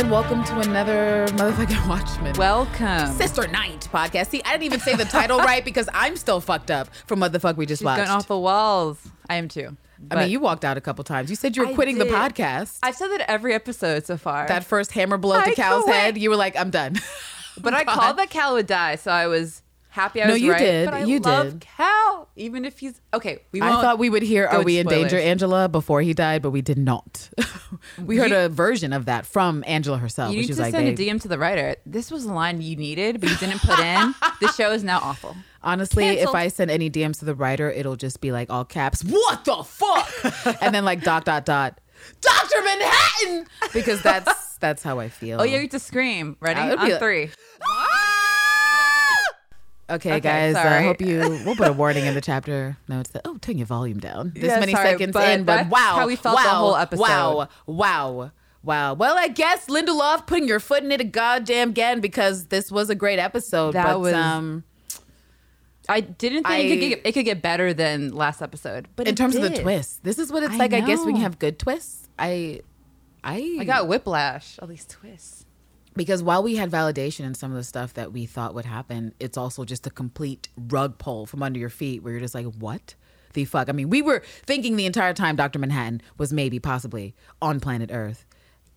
And welcome to another motherfucking Watchmen. Welcome. Sister Night podcast. See, I didn't even say the title right because I'm still fucked up from what the fuck we just She's watched. going off the walls. I am too. I mean, you walked out a couple times. You said you were I quitting the podcast. I've said that every episode so far. that first hammer blow to Cal's quit. head, you were like, I'm done. but I called that Cal would die, so I was happy I No, was you right. did. But I You love did. Cal, even if he's okay. We I thought we would hear Are We in Danger. Angela, before he died, but we did not. we heard You- a version of that from Angela herself. You need to like, send a DM to the writer. This was the line you needed, but you didn't put in. the show is now awful. Honestly, Canceled. if I send any DMs to the writer, it'll just be like all caps, what the fuck? and then like dot dot dot, Dr. Manhattan! Because that's that's how I feel. Oh, yeah, you have to scream. Ready? Uh, On like- three. Okay, Okay, guys, I hope you we'll put a warning in the chapter notes that oh, turn your volume down. This Yeah, many sorry, seconds but in, but wow. how we felt the wow, whole episode. Wow, wow. Wow. Well, I guess Lindelof putting your foot in it a goddamn again because this was a great episode. That but was- um I didn't think it, could get, it could get better than last episode, but in terms of the twist, this is what it's I like. I guess when you have good twists. I I I got whiplash. All these twists. Because while we had validation in some of the stuff that we thought would happen, it's also just a complete rug pull from under your feet where you're just like, what the fuck? I mean, we were thinking the entire time Dr. Manhattan was maybe possibly on planet Earth.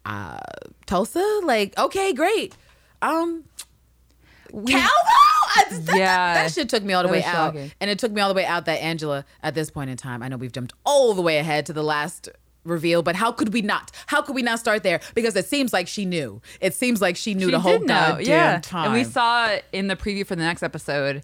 Uh, Tulsa, like, okay, great. Um, Cal, though? I- that, Yeah. that, that shit took me all the That way out. shocking. And it took me all the way out that Angela, at this point in time, I know we've jumped all the way ahead to the last reveal, but how could we not? How could we not start there? Because it seems like she knew. It seems like she knew She the whole know, goddamn yeah. time. And we saw in the preview for the next episode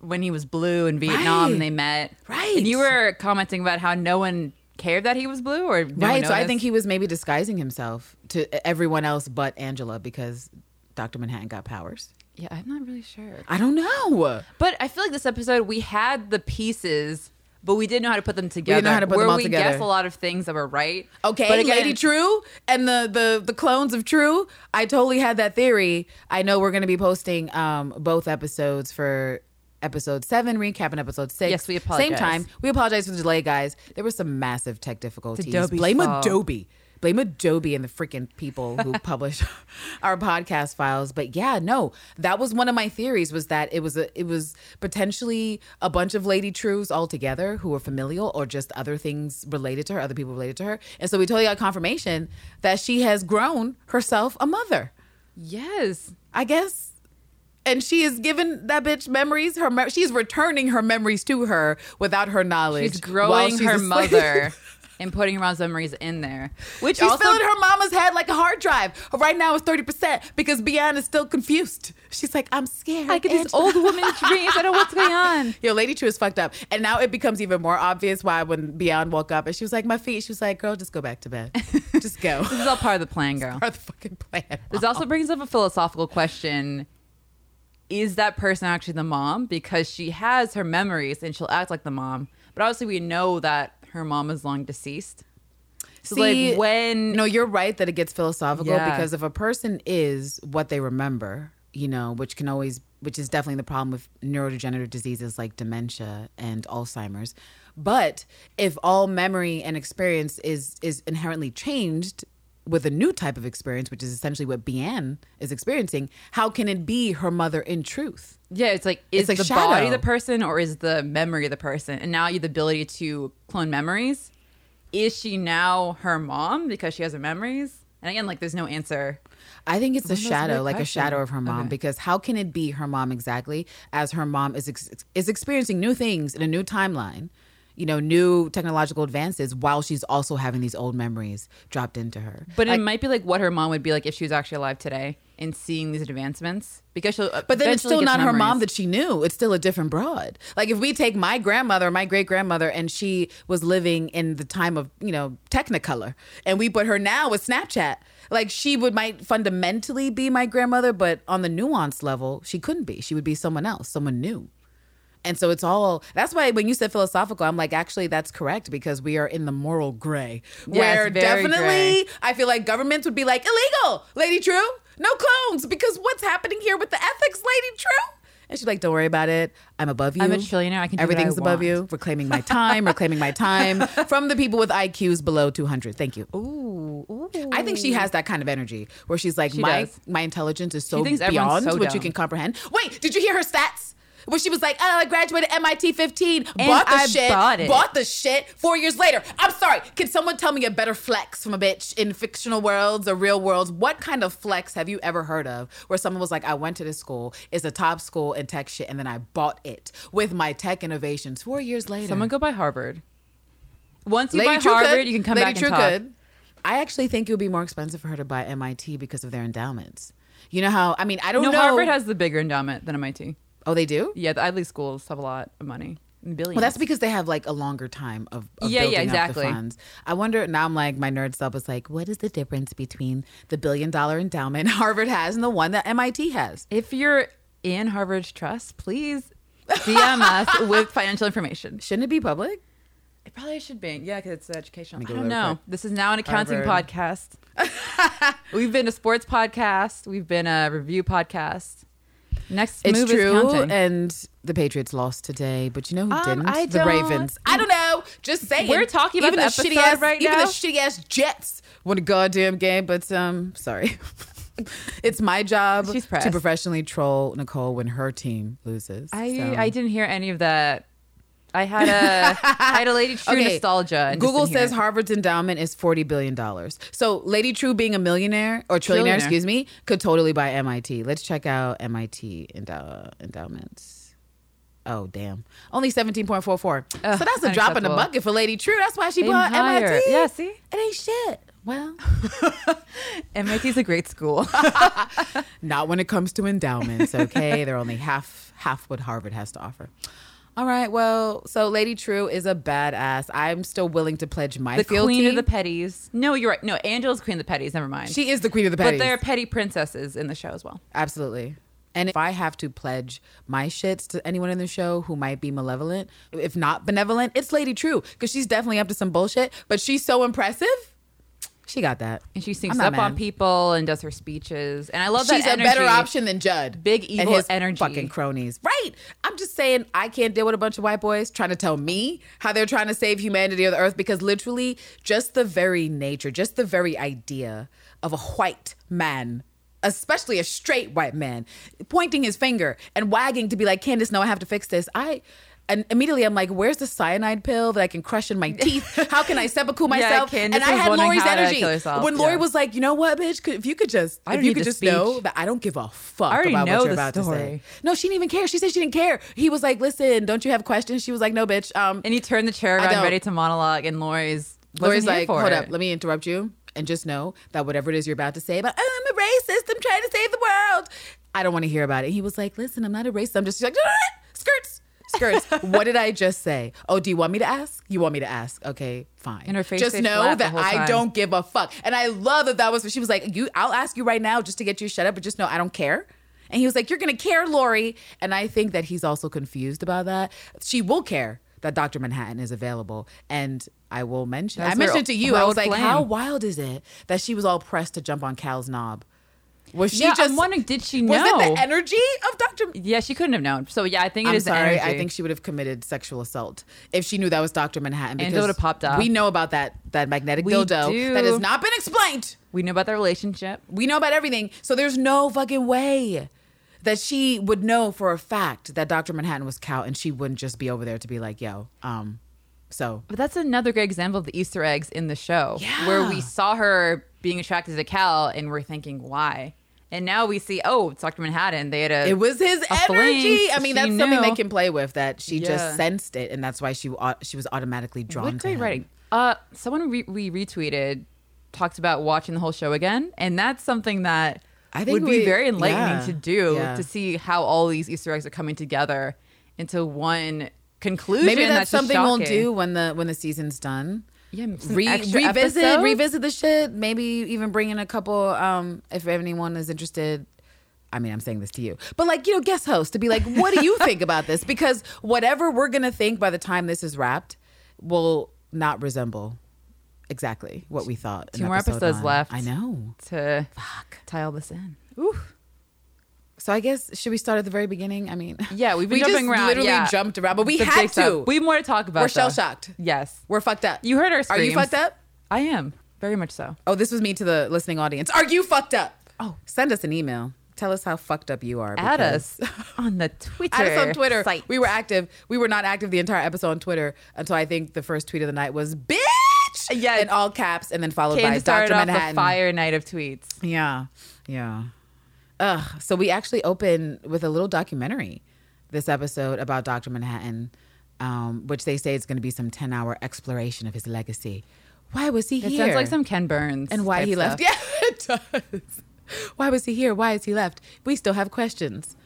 when he was blue in Vietnam Right. and they met. Right. And you were commenting about how no one cared that he was blue or no right. So I think he was maybe disguising himself to everyone else but Angela because Dr. Manhattan got powers. Yeah, I'm not really sure. I don't know. But I feel like this episode we had the pieces, but we didn't know how to put them together. We know how to put where them all we together. guessed a lot of things that were right. Okay, but again, Lady Trieu and the the the clones of Trieu. I totally had that theory. I know we're going to be posting um both episodes for episode seven recap and episode six. Yes, we apologize. Same time. We apologize for the delay, guys. There was some massive tech difficulties. Blame fault. Adobe. Blame Adobe and the freaking people who publish our podcast files. But yeah, no, that was one of my theories was that it was a it was potentially a bunch of Lady Trieus all together who were familial or just other things related to her, other people related to her. And so we totally got confirmation that she has grown herself a mother. Yes. I guess. And she is given that bitch memories. Her me- she's returning her memories to her without her knowledge. She's growing she's her mother and putting her mom's memories in there. Which She's also filling her mama's head like a hard drive. Right now it's 30% because Bian is still confused. She's like, I'm scared. I get these old woman dreams. I don't know what's going on. Yo, Lady Trieu is fucked up. And now it becomes even more obvious why when Bian woke up and she was like, my feet, she was like, girl, just go back to bed. Just go. This is all part of the plan, girl. Part of the fucking plan. This also brings up a philosophical question. Is that person actually the mom? Because she has her memories and she'll act like the mom. But obviously, we know that her mom is long deceased. So, See, like, when. No, you're right that it gets philosophical Yeah. because if a person is what they remember, you know, which can always, which is definitely the problem with neurodegenerative diseases like dementia and Alzheimer's. But if all memory and experience is is inherently changed with a new type of experience, which is essentially what Bian is experiencing, how can it be her mother in truth? Yeah, it's like, is It's like the body shadow. the person or is the memory the person? And now you have the ability to clone memories. Is she now her mom because she has her memories? And again, like, there's no answer. I think it's a One of those shadow, like a shadow of her mom, Okay. because how can it be her mom exactly as her mom is ex- is experiencing new things in a new timeline, you know, new technological advances while she's also having these old memories dropped into her. But Like, it might be like what her mom would be like if she was actually alive today and seeing these advancements because she'll. But then it's still not her mom that she knew. It's still a different broad. Like if we take my grandmother, my great grandmother, and she was living in the time of you know Technicolor, and we put her now with Snapchat. Like she would might fundamentally be my grandmother, but on the nuance level, she couldn't be. She would be someone else, someone new. And so it's all that's why when you said philosophical, I'm like, actually, that's correct because we are in the moral gray. Where very definitely gray. I feel like governments would be like, illegal, Lady Trieu, no clones, because what's happening here with the ethics, Lady Trieu? And she's like, "Don't worry about it. I'm above you. I'm a trillionaire. I can do what I Everything's above want." you. Reclaiming my time. reclaiming my time from the people with IQs below 200. Thank you. Ooh, ooh. I think she has that kind of energy where she's like, She my does. my intelligence is so beyond so what you can comprehend. Wait, did you hear her stats? Where she was like, oh, I graduated MIT 15, And bought the I shit, bought bought the shit four years later. I'm sorry. Can someone tell me a better flex from a bitch in fictional worlds or real worlds? What kind of flex have you ever heard of where someone was like, I went to this school, it's a top school in tech shit, and then I bought it with my tech innovations four years later? Someone go by Harvard. Once you Lady buy True Harvard, could. you can come Lady back True and talk. could. I actually think it would be more expensive for her to buy MIT because of their endowments. You know how? I mean, I don't No, know. Harvard has the bigger endowment than MIT. Oh, they do. Yeah, the Ivy League schools have a lot of money, billions. Well, that's because they have like a longer time of, of Yeah, yeah, building up exactly. the funds. I wonder now. I'm like my nerd self is like, what is the difference between the billion dollar endowment Harvard has and the one that MIT has? if you're in Harvard's trust, please DM us with financial information. Shouldn't it be public? It probably should be. Yeah, because it's educational. I don't know. quick. This is now an accounting Harvard. podcast. We've been a sports podcast. We've been a review podcast. Next It's move true, is counting. and the Patriots lost today. But you know who Um, didn't? I the don't- Ravens. I don't know. Just saying. We're talking about even the shitty ass, right even now? the shitty ass Jets won a goddamn game. But um, sorry. it's my job to professionally troll Nicole when her team loses. I So- I didn't hear any of that. I had a I had a Lady True Okay, nostalgia. Google says. Harvard's endowment is forty billion dollars. So Lady Trieu being a millionaire or trillionaire, Trillionaire. excuse me, could totally buy MIT. Let's check out MIT endow- endowments. Oh damn! Only seventeen point four four. So that's a drop in the bucket for Lady Trieu. That's why she Aim bought higher. MIT. Yeah, see? it ain't shit. Well, MIT is a great school. not when it comes to endowments. Okay, they're only half half what Harvard has to offer. All right. Well, so Lady Trieu is a badass. I'm still willing to pledge my the fealty. queen of the petties. No, you're right. No, Angela's queen of the petties. Never mind. She is the queen of the petties. but there are petty princesses in the show as well. Absolutely. And if I have to pledge my shits to anyone in the show who might be malevolent, if not benevolent, it's Lady True because she's definitely up to some bullshit. But she's so impressive. She got that. And she not up on people and does her speeches. And I love She's that She's a better option than Judd. Big and evil his energy. Fucking cronies. Right. I'm just saying I can't deal with a bunch of white boys trying to tell me how they're trying to save humanity or the earth because literally just the very nature, just the very idea of a white man. Especially a straight white man pointing his finger and wagging to be like, Candace, no, I have to fix this. I and immediately I'm like, where's the cyanide pill that I can crush in my teeth? How can I seppuku myself? Candace and I had Laurie's energy. When Laurie Yeah. was like, you know what, bitch? Could, if you could just, if you could just know that I don't give a fuck I already about know what you're about to say. No, she didn't even care. She said she didn't care. He was like, listen, don't you have questions? She was like, no, bitch. Um, And he turned the chair around ready to monologue, and Laurie's Laurie's like, hold it. up, let me interrupt you and just know that whatever it is you're about to say about, oh, I'm a racist, I'm trying to save the world. I don't want to hear about it. He was like, listen, I'm not a racist. I'm just like, skirts, skirts. what did I just say? Oh, do you want me to ask? You want me to ask? Okay, fine. And her face just know that I don't give a fuck. And I love that that was, she was like, you, I'll ask you right now just to get you shut up, but just know I don't care. And he was like, You're going to care, Laurie. And I think that he's also confused about that. She will care that Dr. Manhattan is available. And I will mention, That's I mentioned to you, I was like, flame. How wild is it that she was all pressed to jump on Cal's knob? Was she yeah, just, I'm wondering, did she know? was it the energy of Dr. yeah, she couldn't have known. So yeah, I think it I'm is the sorry. energy. I think she would have committed sexual assault if she knew that was Dr. Manhattan. Angela it would've popped up. We know about that that magnetic We dildo do. that has not been explained. we know about their relationship. We know about everything. So there's no fucking way that she would know for a fact that Dr. Manhattan was Cal and she wouldn't just be over there to be like, yo, um, so But that's another great example of the Easter eggs in the show, where we saw her being attracted to Cal, and we're thinking why. And now we see, oh, it's Dr. Manhattan. They had a. it was his energy. fling. I mean, that's something they can play with that she Yeah. just sensed it and that's why she she was automatically drawn What great him. writing. Uh, someone re- we retweeted talked about watching the whole show again, and that's something that I think would be very enlightening yeah, to do yeah. to see how all these Easter eggs are coming together into one conclusion. Maybe that's, just something we'll do when the when the season's done. Yeah, Re- revisit episodes? revisit the shit. Maybe even bring in a couple. Um, if anyone is interested. I mean, I'm saying this to you, but like you know, guest host to be like, what do you think about this? Because whatever we're gonna think by the time this is wrapped will not resemble exactly what we thought. Two more episodes on. left. I know. to Fuck. tie all this in. Ooh. So I guess should we start at the very beginning? I mean, Yeah, we've been we just jumping around, literally yeah. jumped around, but we The had to. stuff. We have more to talk about. We're shell shocked. Yes. We're fucked up. You heard our screams. Are you fucked up? I am. Very much so. Oh, this was me to the listening audience. Are you fucked up? Oh. send us an email. Tell us how fucked up you are. Because- us on the Twitter. Add us on Twitter. site. We were active. We were not active the entire episode on Twitter until I think the first tweet of the night was "bitch" Yes. in all caps, and then followed Came by to start Dr. off Manhattan. the fire night of tweets. Yeah, yeah. Ugh. So we actually open with a little documentary this episode about Dr. Manhattan, um, which they say is going to be some ten-hour exploration of his legacy. Why was he It here? sounds like some Ken Burns. and why he stuff. left. Yeah, it does. Why was he here? Why is he left? We still have questions.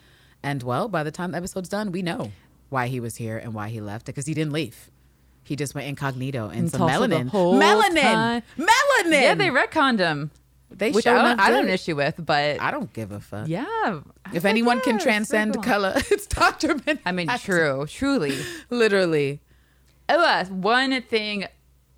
And well, by the time the episode's done, we know why he was here and why he left because he didn't leave. He just went incognito and, And some melanin. Melanin. time. Melanin. Yeah, they retconned him. They Which showed I don't, I don't have an issue with, but I don't give a fuck. yeah. If anyone can Yes, transcend cool. color, it's Dr. Manhattan. I mean, true, truly. Literally. Oh, uh, one thing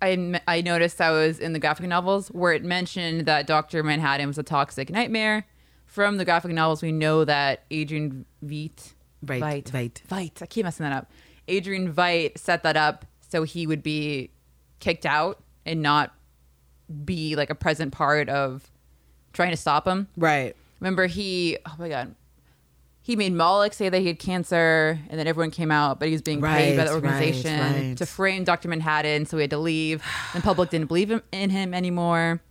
I, I noticed I was in the graphic novels where it mentioned that Dr. Manhattan was a toxic nightmare. From the graphic novels, we know that Adrian Veidt, Right, Veidt, Veidt. Veidt, I keep messing that up. Adrian Veidt set that up so he would be kicked out and not be like a present part of trying to stop him. Right. Remember, he, oh my God, he made Moloch say that he had cancer, and then everyone came out, but he was being paid by the Right, right, organization right. to frame Dr. Manhattan, so he had to leave. The public didn't believe him, in him anymore.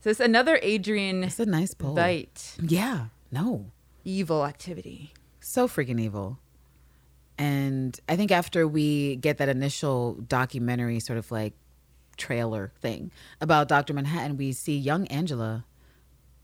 So it's another Adrian It's a nice poll. Veidt Yeah. No. evil activity. so freaking evil. And I think after we get that initial documentary sort of like trailer thing about Dr. Manhattan, we see young Angela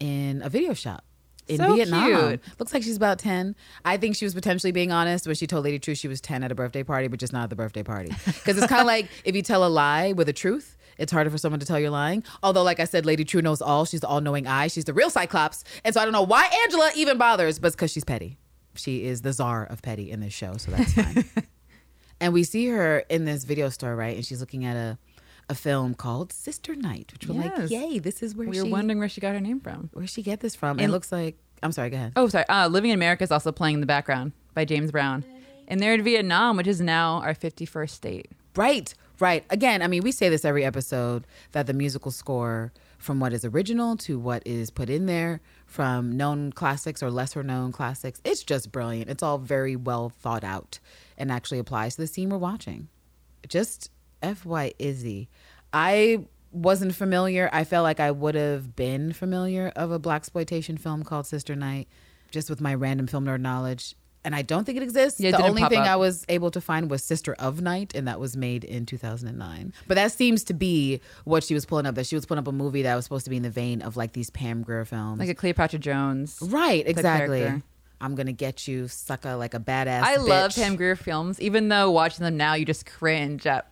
in a video shop in So Vietnam. cute. Looks like she's about 10. I think she was potentially being honest when she told Lady Trieu she was 10 at a birthday party, but just not at the birthday party. Because it's kind of like if you tell a lie with a truth, it's harder for someone to tell you're lying. Although, like I said, Lady Trieu knows all. She's the all knowing eye. She's the real Cyclops. And so I don't know why Angela even bothers, but it's because she's petty. She is the czar of petty in this show, so that's fine. and we see her in this video store, right? And she's looking at a, a film called Sister Night, which we're like, yay, this is where We she were wondering where she got her name from. where did she get this from. it looks like I'm sorry, go ahead. Oh, sorry. Uh, Living in America is also playing in the background by James Brown. And they're in Vietnam, which is now our 51st state. Right, right. Again, I mean, we say this every episode that the musical score, from what is original to what is put in there, from known classics or lesser known classics, it's just brilliant. It's all very well thought out and actually applies to the scene we're watching. Just FY Izzy. I wasn't familiar. I felt like I would have been familiar of a blaxploitation film called Sister Night, just with my random film nerd knowledge. And I don't think it exists. Yeah, it the only thing up. I was able to find was Sister of Night, and that was made in 2009. But that seems to be what she was pulling up. That she was pulling up a movie that was supposed to be in the vein of like these Pam Grier films. Like a Cleopatra Jones. right, exactly. character. I'm gonna get you, sucker, like a badass. I love bitch. Pam Grier films, even though watching them now, you just cringe at.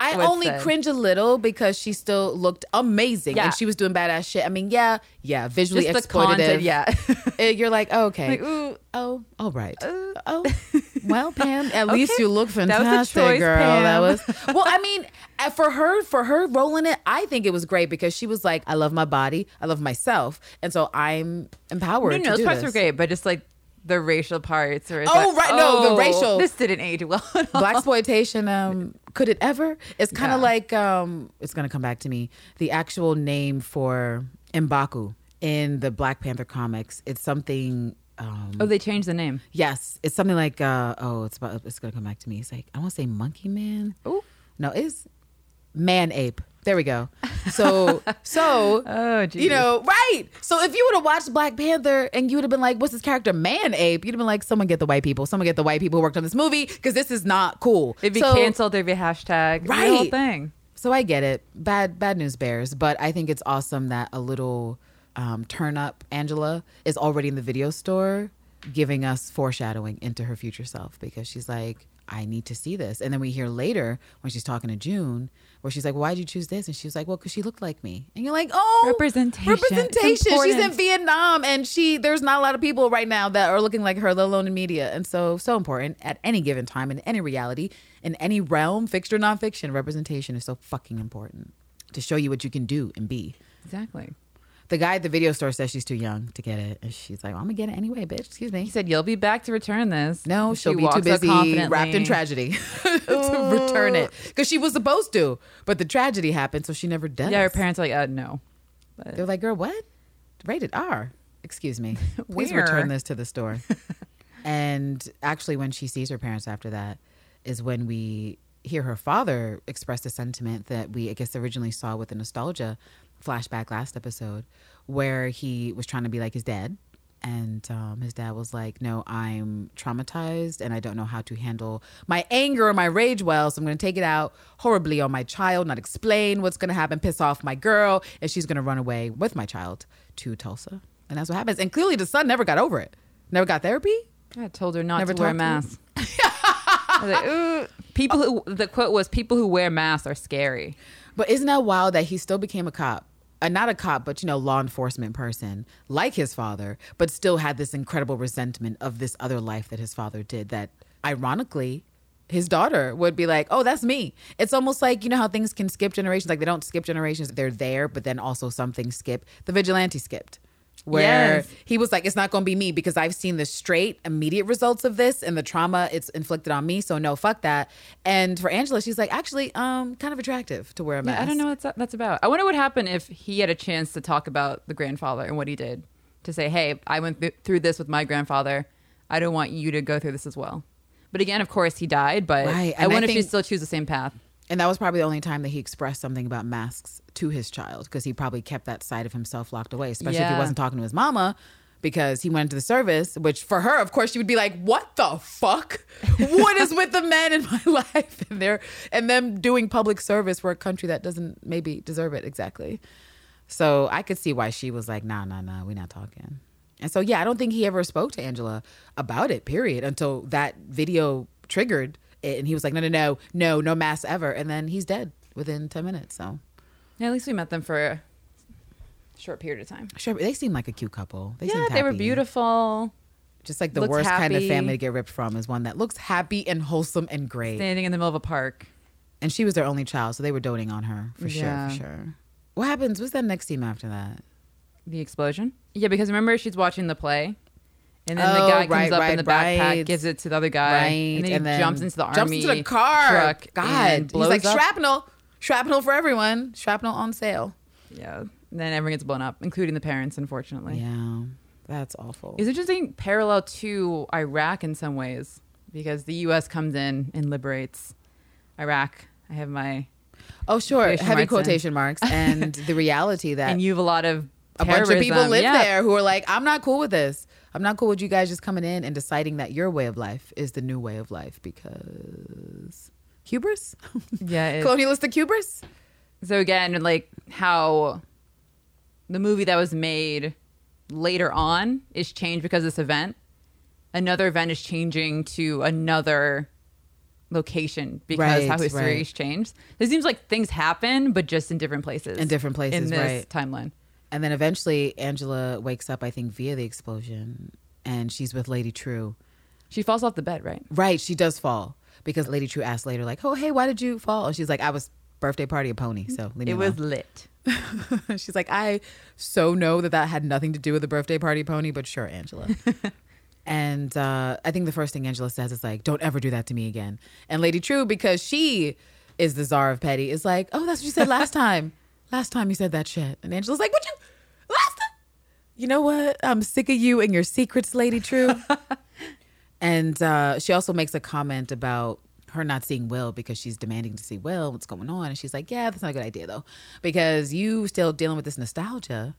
I only cringe a little because she still looked amazing Yeah. and she was doing badass shit. I mean, yeah, yeah, visually Just exploitative. content, yeah. Eh, You're like, oh, okay. Like, ooh. Oh, all right. oh, well, Pam, at least you look That was a fantastic, choice, girl. Pam. That was well. I mean, uh, for her, for her role in it, I think it was great because she was like, I love my body, I love myself, and so I'm empowered. No, to no, those parts were great, but just like the racial parts. Or Oh, right, no, the racial- This didn't age well. Blaxploitation. Um, could it ever? It's kind of Yeah. like um, it's gonna come back to me. The actual name for Mbaku in the Black Panther comics. It's something. Um, Oh, they changed the name. Yes, it's something like uh oh, it's about it's gonna come back to me. It's like I want to say monkey man. Oh. no, it's man ape. There we go. So so Oh, you know right. So if you would have watched Black Panther and you would have been like, what's this character man ape? You'd have been like, someone get the white people. Someone get the white people who worked on this movie because this is not cool. It'd be So- canceled. There'd be a hashtag. Right. The whole thing. so I get it. Bad bad news bears, but I think it's awesome that a little um, turn up Angela is already in the video store giving us foreshadowing into her future self because she's like, I need to see this. And then we hear later when she's talking to June where she's like, Why'd you choose this? And she's like, Well, because she looked like me. And you're like, Oh Representation. Representation. She's in. Vietnam and she there's not a lot of people right now that are looking like her, let alone in media. And so so important at any given time in any reality, in any realm, fiction or nonfiction, representation is so fucking important to show you what you can do and be. Exactly. The guy at the video store says she's too young to get it. And she's like, well, I'm to get it anyway, bitch. Excuse me. He said, "You'll be back to return this." No, She she'll be too busy wrapped in tragedy to return it. Because she was supposed to, but the tragedy happened, so she never does. Yeah, her parents are like, "Uh, no." They're like, girl, what? Rated R. Excuse me. Please Where? return this to the store. and actually, when she sees her parents after that, is when we hear her father express the sentiment that we, I guess, originally saw with the nostalgia flashback last episode, where he was trying to be like his dad. And um, his dad was like, No, I'm traumatized and I don't know how to handle my anger or my rage well. So I'm going to take it out horribly on my child, not explain what's going to happen, piss off my girl, and she's going to run away with my child to Tulsa. And that's what happens. And clearly the son never got over it. Never got therapy. I told her not Never to wear a mask. I was like, Ooh. People who the quote was, "People who wear masks are scary." But isn't that wild that he still became a cop? Uh, not a cop, but you know, law enforcement person, like his father, but still had this incredible resentment of this other life that his father did. That ironically, his daughter would be like, "Oh, that's me." It's almost like you know how things can skip generations. Like they don't skip generations; they're there, but then also some things skip. The vigilante skipped. Where Yes. he was like, it's not going to be me because I've seen the straight, immediate results of this and the trauma it's inflicted on me. So no, fuck that. And for Angela, she's like, actually, um, kind of attractive to wear a mask. Yeah, I don't know what that's about. I wonder what happened if he had a chance to talk about the grandfather and what he did to say, "Hey, I went th- through this with my grandfather. I don't want you to go through this as well." But again, of course, he died. But Right, I and I wonder if she still choose the same path. And that was probably the only time that he expressed something about masks to his child because he probably kept that side of himself locked away, especially if he wasn't talking to his mama because he went into the service, which for her, of course, she would be like, What the fuck? what is with the men in my life? And they're and them doing public service for a country that doesn't maybe deserve it exactly. So I could see why she was like, nah, nah, nah, we're not talking. And so yeah, I don't think he ever spoke to Angela about it, period, until that video triggered it and he was like, No, no, no, no, no mass ever. And then he's dead within ten minutes. So Yeah, at least we met them for a short period of time. sure, they seem like a cute couple. They yeah, they were beautiful, Just like the Looks worst kind of family to get ripped from is one that looks happy and wholesome and great. standing in the middle of a park. And she was their only child, so they were doting on her for Yeah. sure, for sure. What happens? What's that next scene after that? The explosion. Yeah, because remember she's watching the play, and then Oh, the guy comes right, up right, in the backpack, right. gives it to the other guy, right. and then he jumps into the army jumps into the car. truck. God, and he's like up. shrapnel, shrapnel for everyone, shrapnel on sale. Yeah, and then everyone gets blown up, including the parents. Unfortunately, Yeah, that's awful. it's interesting parallel to Iraq in some ways because the U.S. comes in and liberates Iraq. I have my oh, sure, heavy marks in. quotation marks, and the reality that and you have a lot of a bunch of people live Yeah. there who are like, I'm not cool with this. I'm not cool with you guys just coming in and deciding that your way of life is the new way of life because hubris, Yeah, colonialistic hubris. So again, like how the movie that was made later on is changed because of this event. Another event is changing to another location because Right, how history right. changed. It seems like things happen, but just in different places. In different places, in this right. timeline. And then eventually Angela wakes up, I think, via the explosion, and she's with Lady Trieu. She falls off the bed, right? Right, she does fall because Lady Trieu asks later, like, "Oh, hey, why did you fall?" And she's like, "I was birthday party a pony, so leave me It was lit. she's like, "I so know that that had nothing to do with the birthday party pony, but sure, Angela." and uh, I think the first thing Angela says is like, "Don't ever do that to me again." And Lady Trieu, because she is the czar of petty, is like, "Oh, that's what you said last time. Last time you said that shit." And Angela's like, "What you last time?" You know what? I'm sick of you and your secrets, Lady Trieu. and uh, she also makes a comment about her not seeing Will because she's demanding to see Will. What's going on? And she's like, "Yeah, that's not a good idea though, because you still dealing with this nostalgia.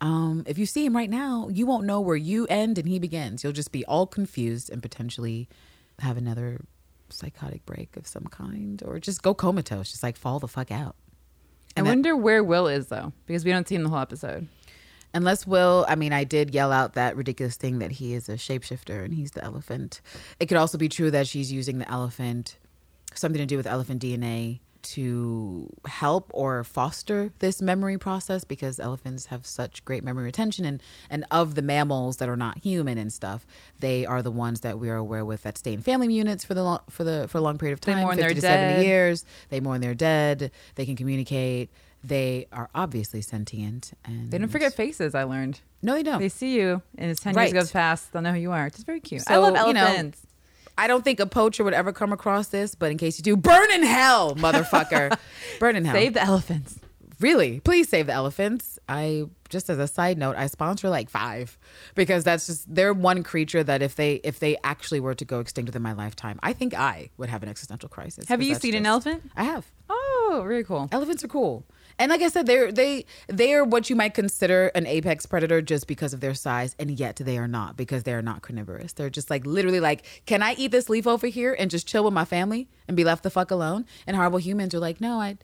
Um, if you see him right now, you won't know where you end and he begins. You'll just be all confused and potentially have another psychotic break of some kind, or just go comatose. Just like fall the fuck out. I And that- wonder where Will is though, because we don't see him the whole episode. Unless Will, I mean, I did yell out that ridiculous thing that he is a shapeshifter and he's the elephant. It could also be true that she's using the elephant, something to do with elephant DNA, to help or foster this memory process because elephants have such great memory retention and and of the mammals that are not human and stuff they are the ones that we are aware with that stay in family units for the long, for the for a long period of time They mourn 50 their to 70 dead. years they mourn their dead they can communicate they are obviously sentient and They don't forget faces. I learned. No, they don't. They see you, and as ten Right. years goes past, they'll know who you are. It's very cute. I So, love you know, elephants. I don't think a poacher would ever come across this, but in case you do, burn in hell, motherfucker. burn in hell. Save the elephants. Really, please save the elephants. I just as a side note, I sponsor like five because that's just they're one creature that if they if they actually were to go extinct within my lifetime, I think I would have an existential crisis. Have you seen an elephant? I have. Oh, really cool. Elephants are cool. And like I said, they're they they are what you might consider an apex predator just because of their size, and yet they are not because they are not carnivorous. They're just like literally like, can I eat this leaf over here and just chill with my family and be left the fuck alone? And horrible humans are like, no, I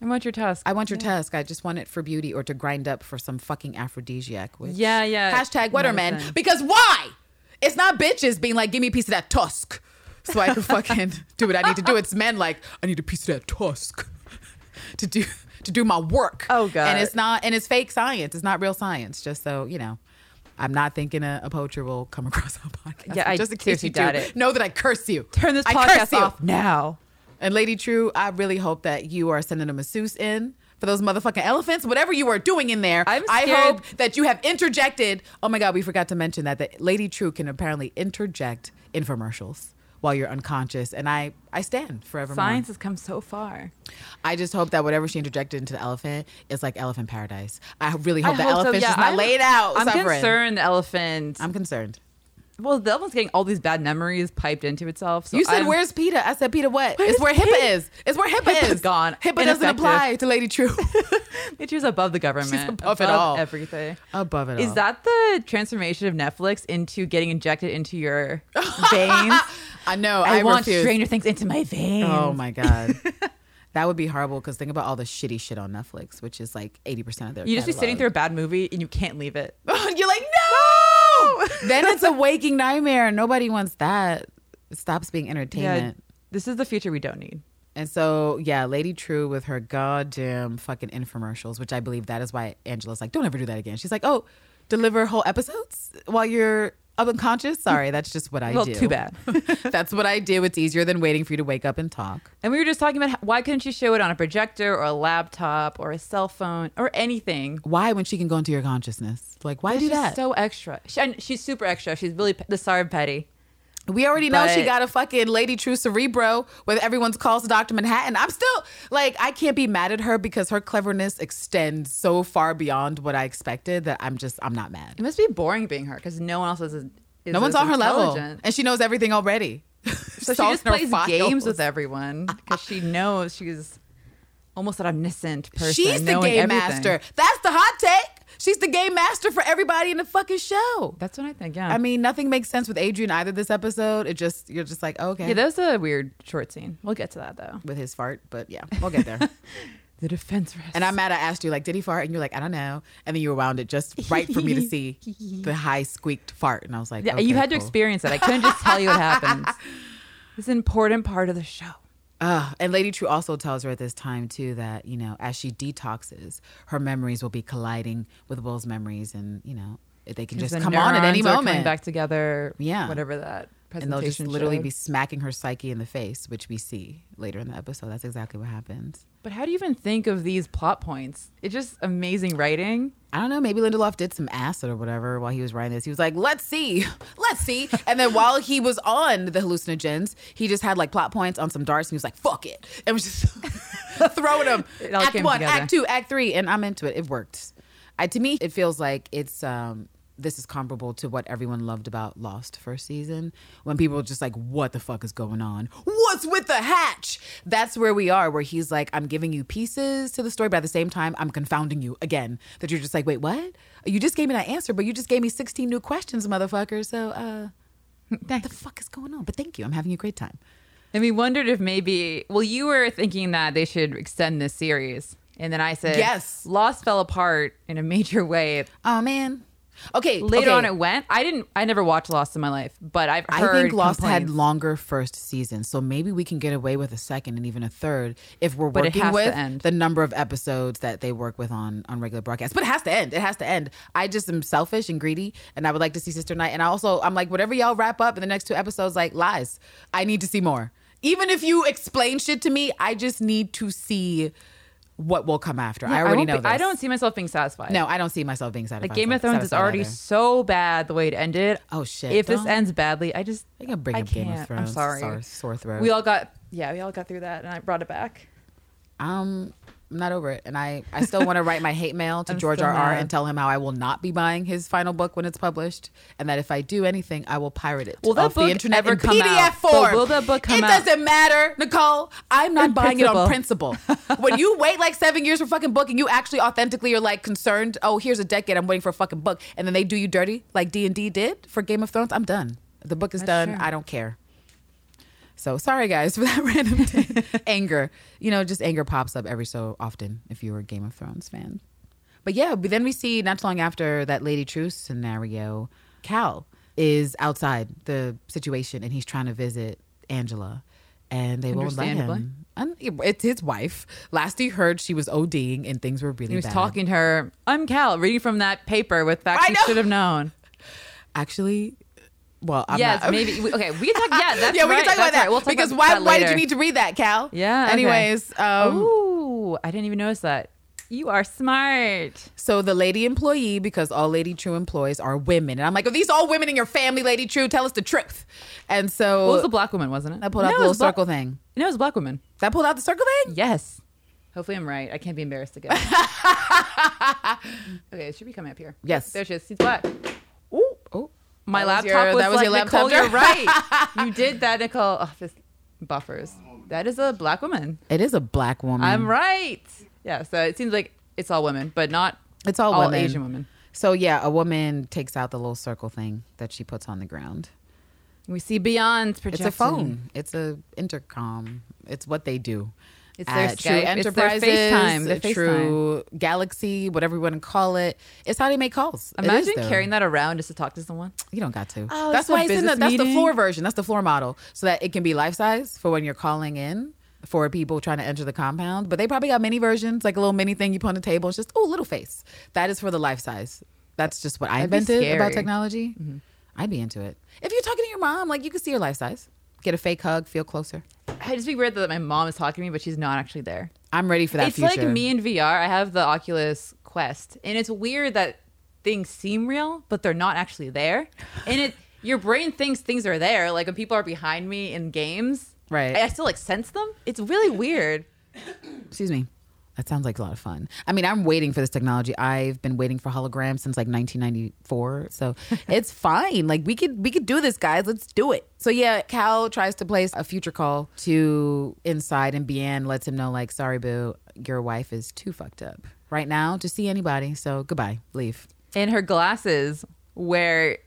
I want your tusk. I want your tusk. I just want it for beauty or to grind up for some fucking aphrodisiac. Which, Yeah, yeah. Hashtag what are men? Because why? It's not bitches being like, give me a piece of that tusk so I can fucking do what I need to do. It's men like, I need a piece of that tusk to do to do my work. Oh, God. And it's not and it's fake science. It's not real science. Just so you know. I'm not thinking a, a poacher will come across our podcast. Yeah, I just in case you do, doubt it. know that I curse you. Turn this podcast off now. And Lady Trieu, I really hope that you are sending a masseuse in for those motherfucking elephants. Whatever you are doing in there, I'm I hope that you have interjected. Oh my God, we forgot to mention that that Lady Trieu can apparently interject infomercials while you're unconscious, and I I stand forevermore. Science has come so far. I just hope that whatever she interjected into the elephant is like elephant paradise. I really hope I the hope so. Yeah, just not I'm- laid out I'm suffering. concerned elephant. I'm concerned. Well, the elephant's getting all these bad memories piped into itself. So You said, I'm- "Where's PETA?" I said, "PETA, what? Where's it's where HIPAA is. It's where HIPAA HIPAA's is. gone. HIPAA doesn't apply to Lady Trieu. Nature's above the government. She's above it all. Everything. Above it Is all. Is that the transformation of Netflix into getting injected into your veins? I know. I, I, want refuse. Stranger Things into my veins. Oh my god, that would be horrible. Because think about all the shitty shit on Netflix, which is like eighty percent of their. You just be sitting through a bad movie and you can't leave it. You're like no. then it's a waking nightmare. Nobody wants that. It stops being Yeah, entertainment. this is the future we don't need. And so, yeah, Lady Trieu with her goddamn fucking infomercials, which I believe that is why Angela's like, don't ever do that again. She's like, oh, deliver whole episodes while you're unconscious? Sorry, that's just what I well, do. too bad. that's what I do. It's easier than waiting for you to wake up and talk. and we were just talking about how- why couldn't you show it on a projector or a laptop or a cell phone or anything? Why, when she can go into your consciousness? Like, why do She's that? so extra. She, she's super extra. She's really the star of petty. We already know she got a fucking Lady Trieu Cerebro with everyone's calls to Dr. Manhattan. I'm still like, I can't be mad at her because her cleverness extends so far beyond what I expected that I'm just, I'm not mad. It must be boring being her because no one else is. is No one's on her level. And she knows everything already. So she just plays games with everyone because she knows she's almost an omniscient person. She's the game everything. master. That's the hot take. She's the game master for everybody in the fucking show. That's what I think. Yeah. I mean, nothing makes sense with Adrian either this episode. It just, you're just like, okay. yeah, that was a weird short scene. We'll get to that though. with his fart, but yeah, we'll get there. The defense. And I'm mad I asked you, like, did he fart? And you're like, I don't know. And then you were wound it just right for me to see the high squeaked fart. And I was like, Yeah, okay, you had to experience it. I couldn't just tell you what happens. It's an important part of the show. Uh, and Lady Trieu also tells her at this time, too, that, you know, as she detoxes, her memories will be colliding with Will's memories. And, you know, they can just come on at any moment. back together. Yeah. whatever that and they'll just literally showed. be smacking her psyche in the face, which we see later in the episode. That's exactly what happens. But how do you even think of these plot points? It's just amazing writing. I don't know. Maybe Lindelof did some acid or whatever while he was writing this. He was like, "Let's see, let's see." And then while he was on the hallucinogens, he just had like plot points on some darts, and he was like, "Fuck it," and was just throwing them. Act one, together. act two, act three, and I'm into it. It worked. I, to me, it feels like it's um, this is comparable to what everyone loved about Lost first season, when people were just like, "What the fuck is going on? What's with the hatch?" That's where we are, where he's like, "I'm giving you pieces to the story, but at the same time, I'm confounding you again." That you're just like, "Wait, what? You just gave me that answer, but you just gave me 16 new questions, motherfucker." So, uh, what the fuck is going on? But thank you. I'm having a great time. And we wondered if maybe, well, you were thinking that they should extend this series. And then I said, Yes. Lost fell apart in a major way. Oh man. Okay. Later okay. on, it went. I didn't, I never watched Lost in my life, but I've I think Lost had longer first seasons, so maybe we can get away with a second and even a third if we're But working with the number of episodes that they work with on on regular broadcasts. But it has to end. It has to end. I just am selfish and greedy, and I would like to see Sister Night. And I also I'm like whatever y'all wrap up in the next two episodes, like lies. I need to see more. Even if you explain shit to me, I just need to see what will come after. I I already won't know be- this. I don't see myself being satisfied. No, I don't see myself being satisfied. Like Game of Thrones is already either. so bad the way it ended. Oh, shit, If this don't- ends badly, I just I can bring I up Game of can't. Thrones. I'm sorry. Sore, sore throat. We all got yeah, we all got through that, and I brought it back. um, I'm not over it, and I I still want to write my hate mail to I'm George R. R. and tell him how I will not be buying his final book when it's published, and that if I do anything, I will pirate it Will that book the internet ever come PDF out? But form. will that book come it out? It doesn't matter, Nicole. I'm not In buying it on principle. principle. when you wait like seven years for a fucking book, and you actually authentically are like concerned, oh, here's a decade, I'm waiting for a fucking book, and then they do you dirty like D and D did for Game of Thrones. I'm done. The book is That's done. true. I don't care. So sorry guys for that random t- anger. You know, just anger pops up every so often if you're a Game of Thrones fan. But yeah, but then we see not too long after that Lady Truth scenario, Cal is outside the situation and he's trying to visit Angela. And they won't let him. And it's his wife. Last he heard, she was ODing and things were really He was bad. talking to her. I'm Cal, reading from that paper with facts I you know. should have known. Actually, well, I'm yes, not, maybe. Okay, we can talk. Yeah, that's yeah, we right, can talk about that. right. We'll talk because about why? that Why did you need to read that, Cal? Yeah. okay. Anyways, um, Ooh, I didn't even notice that. You are smart. So the lady employee, because all Lady Trieu employees are women, and I'm like, are these all women in your family, Lady Trieu? Tell us the truth. And so Well, it was a black woman, wasn't it? I pulled No, out the little black- circle thing. No, it was a black woman. That pulled out the circle thing. Yes. Hopefully, I'm right. I can't be embarrassed again. okay, it should be coming up here. Yes. There she is. She's black. Ooh, oh, My That was laptop your- was that was like, your laptop Nicole, you're right. you did that, Nicole. Oh, this buffers. That is a black woman. it is a black woman. I'm right. Yeah, so it seems like it's all women, but not It's all, all women. Asian women. So yeah, a woman takes out the little circle thing that she puts on the ground. We see Bian projection. It's a phone. It's a intercom. It's what they do. It's their At Trieu Skype. It's their Enterprises, FaceTime. Their Trieu Galaxy, whatever you want to call it. It's how they make calls. Imagine carrying that around just to talk to someone. You don't got to. Oh, that's why it's in the, that's the floor version. That's the floor model, so that it can be life size for when you're calling in for people trying to enter the compound. But they probably got mini versions, like a little mini thing you put on the table. It's just oh, little face. That is for the life size. That's just what I That'd invented about scary. Mm-hmm. technology. I'd be into it. If you're talking to your mom, like you can see her life size. Get a fake hug, feel closer. It'd just be weird that my mom is talking to me, but she's not actually there. I'm ready for that it's future. like me in VR. I have the Oculus Quest, and it's weird that things seem real, but they're not actually there. And it, your brain thinks things are there. Like when people are behind me in games, Right. I I still like sense them. It's really weird. Excuse me. That sounds like a lot of fun. I mean, I'm waiting for this technology. I've been waiting for holograms since like 1994. So it's fine. Like we could we could do this, guys. Let's do it. So yeah, Cal tries to place a future call to Inside, and Bian lets him know like, sorry, boo, your wife is too fucked up right now to see anybody. So goodbye, leave. And her glasses, where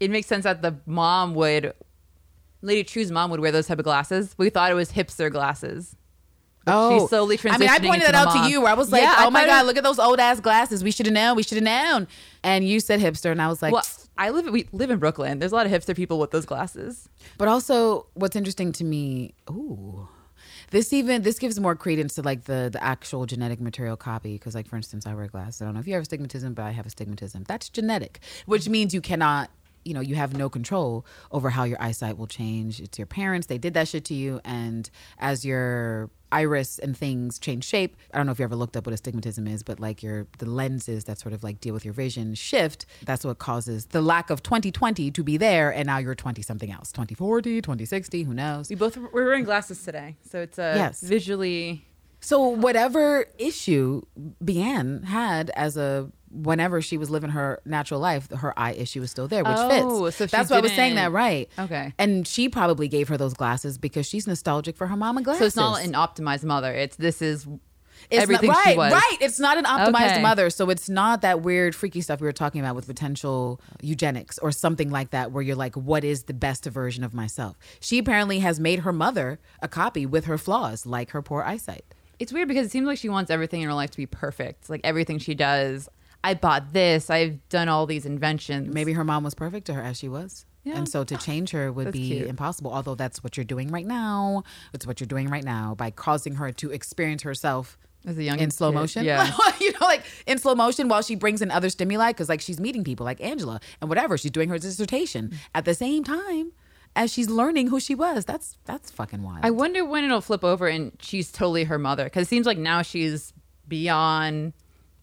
it makes sense that the mom would, Lady Trieu's mom would wear those type of glasses. We thought it was hipster glasses. Oh, she's slowly I mean, I pointed that out to you. Where I was like, Yeah, "Oh my thought it god, look at those old ass glasses. We should have known. We should have known." And you said hipster, and I was like, Well, I live. We live in Brooklyn. There's a lot of hipster people with those glasses. But also, what's interesting to me, ooh, this even this gives more credence to like the the actual genetic material copy. Because, like for instance, I wear glasses. I don't know if you have astigmatism, but I have astigmatism. That's genetic, which means you cannot. You know, you have no control over how your eyesight will change. It's your parents; they did that shit to you, and as your iris and things change shape. I don't know if you ever looked up what astigmatism is, but like your the lenses that sort of like deal with your vision shift. That's what causes the lack of 2020 to be there, and now you're 20 something else, 2040, 2060, who knows? We both we're wearing glasses today, so it's a Yes. visually. So whatever issue Bian had as a whenever she was living her natural life, her eye issue was still there, which Oh, fits. so That's why I was saying that right. Okay. And she probably gave her those glasses because she's nostalgic for her mama glasses. So it's not an optimized mother. It's this is It's everything not, she right, was. Right. It's not an optimized Okay. mother. So it's not that weird, freaky stuff we were talking about with potential eugenics or something like that, where you're like, what is the best version of myself? She apparently has made her mother a copy with her flaws, like her poor eyesight. It's weird because it seems like she wants everything in her life to be perfect. Like everything she does. I bought this. I've done all these inventions. Maybe her mom was perfect to her as she was. Yeah. And so to change her would That's be cute. impossible. Although that's what you're doing right now. It's what you're doing right now by causing her to experience herself As a young in slow kid, motion. yeah. you know, like in slow motion while she brings in other stimuli because like she's meeting people like Angela and whatever. She's doing her dissertation mm. at the same time. As she's learning who she was. That's that's fucking wild. I wonder when it'll flip over and she's totally her mother because it seems like now she's Bian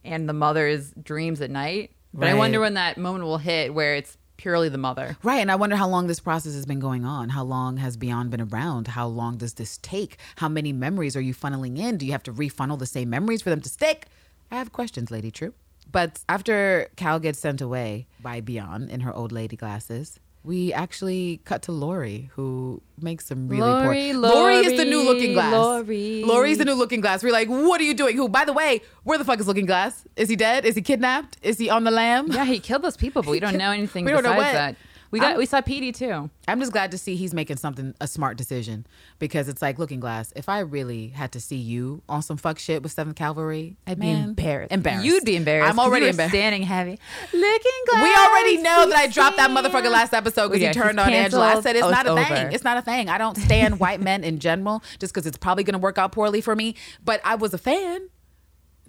and the mother's dreams at night. But I wonder when that moment will hit where it's purely the mother. Right. And I wonder how long this process has been going on. How long has Bian been around? How long does this take? How many memories are you funneling in? Do you have to refunnel the same memories for them to stick? I have questions, Lady Trieu. But after Cal gets sent away by Bian in her old lady glasses, we actually cut to Laurie, who makes some really Laurie, poor. Laurie is the new Looking Glass. Laurie. Laurie's the new Looking Glass. We're like, what are you doing? Who, by the way, where the fuck is Looking Glass? Is he dead? Is he kidnapped? Is he on the lam? Yeah, he killed those people, but we don't know anything We don't know besides what. that. We got I'm- we saw Petey too. I'm just glad to see he's making something a smart decision because it's like Looking Glass. If I really had to see you on some fuck shit with Seventh Cavalry, I'd man, be embarrassed. Embarrassed. You'd be embarrassed. I'm already embarrassed. standing heavy. Looking glass. We already know that I dropped that motherfucker last episode because Yeah, he turned on Angela. I said it's Oh, not a it's thing. It's not a thing. I don't stand white men in general just because it's probably going to work out poorly for me. But I was a fan.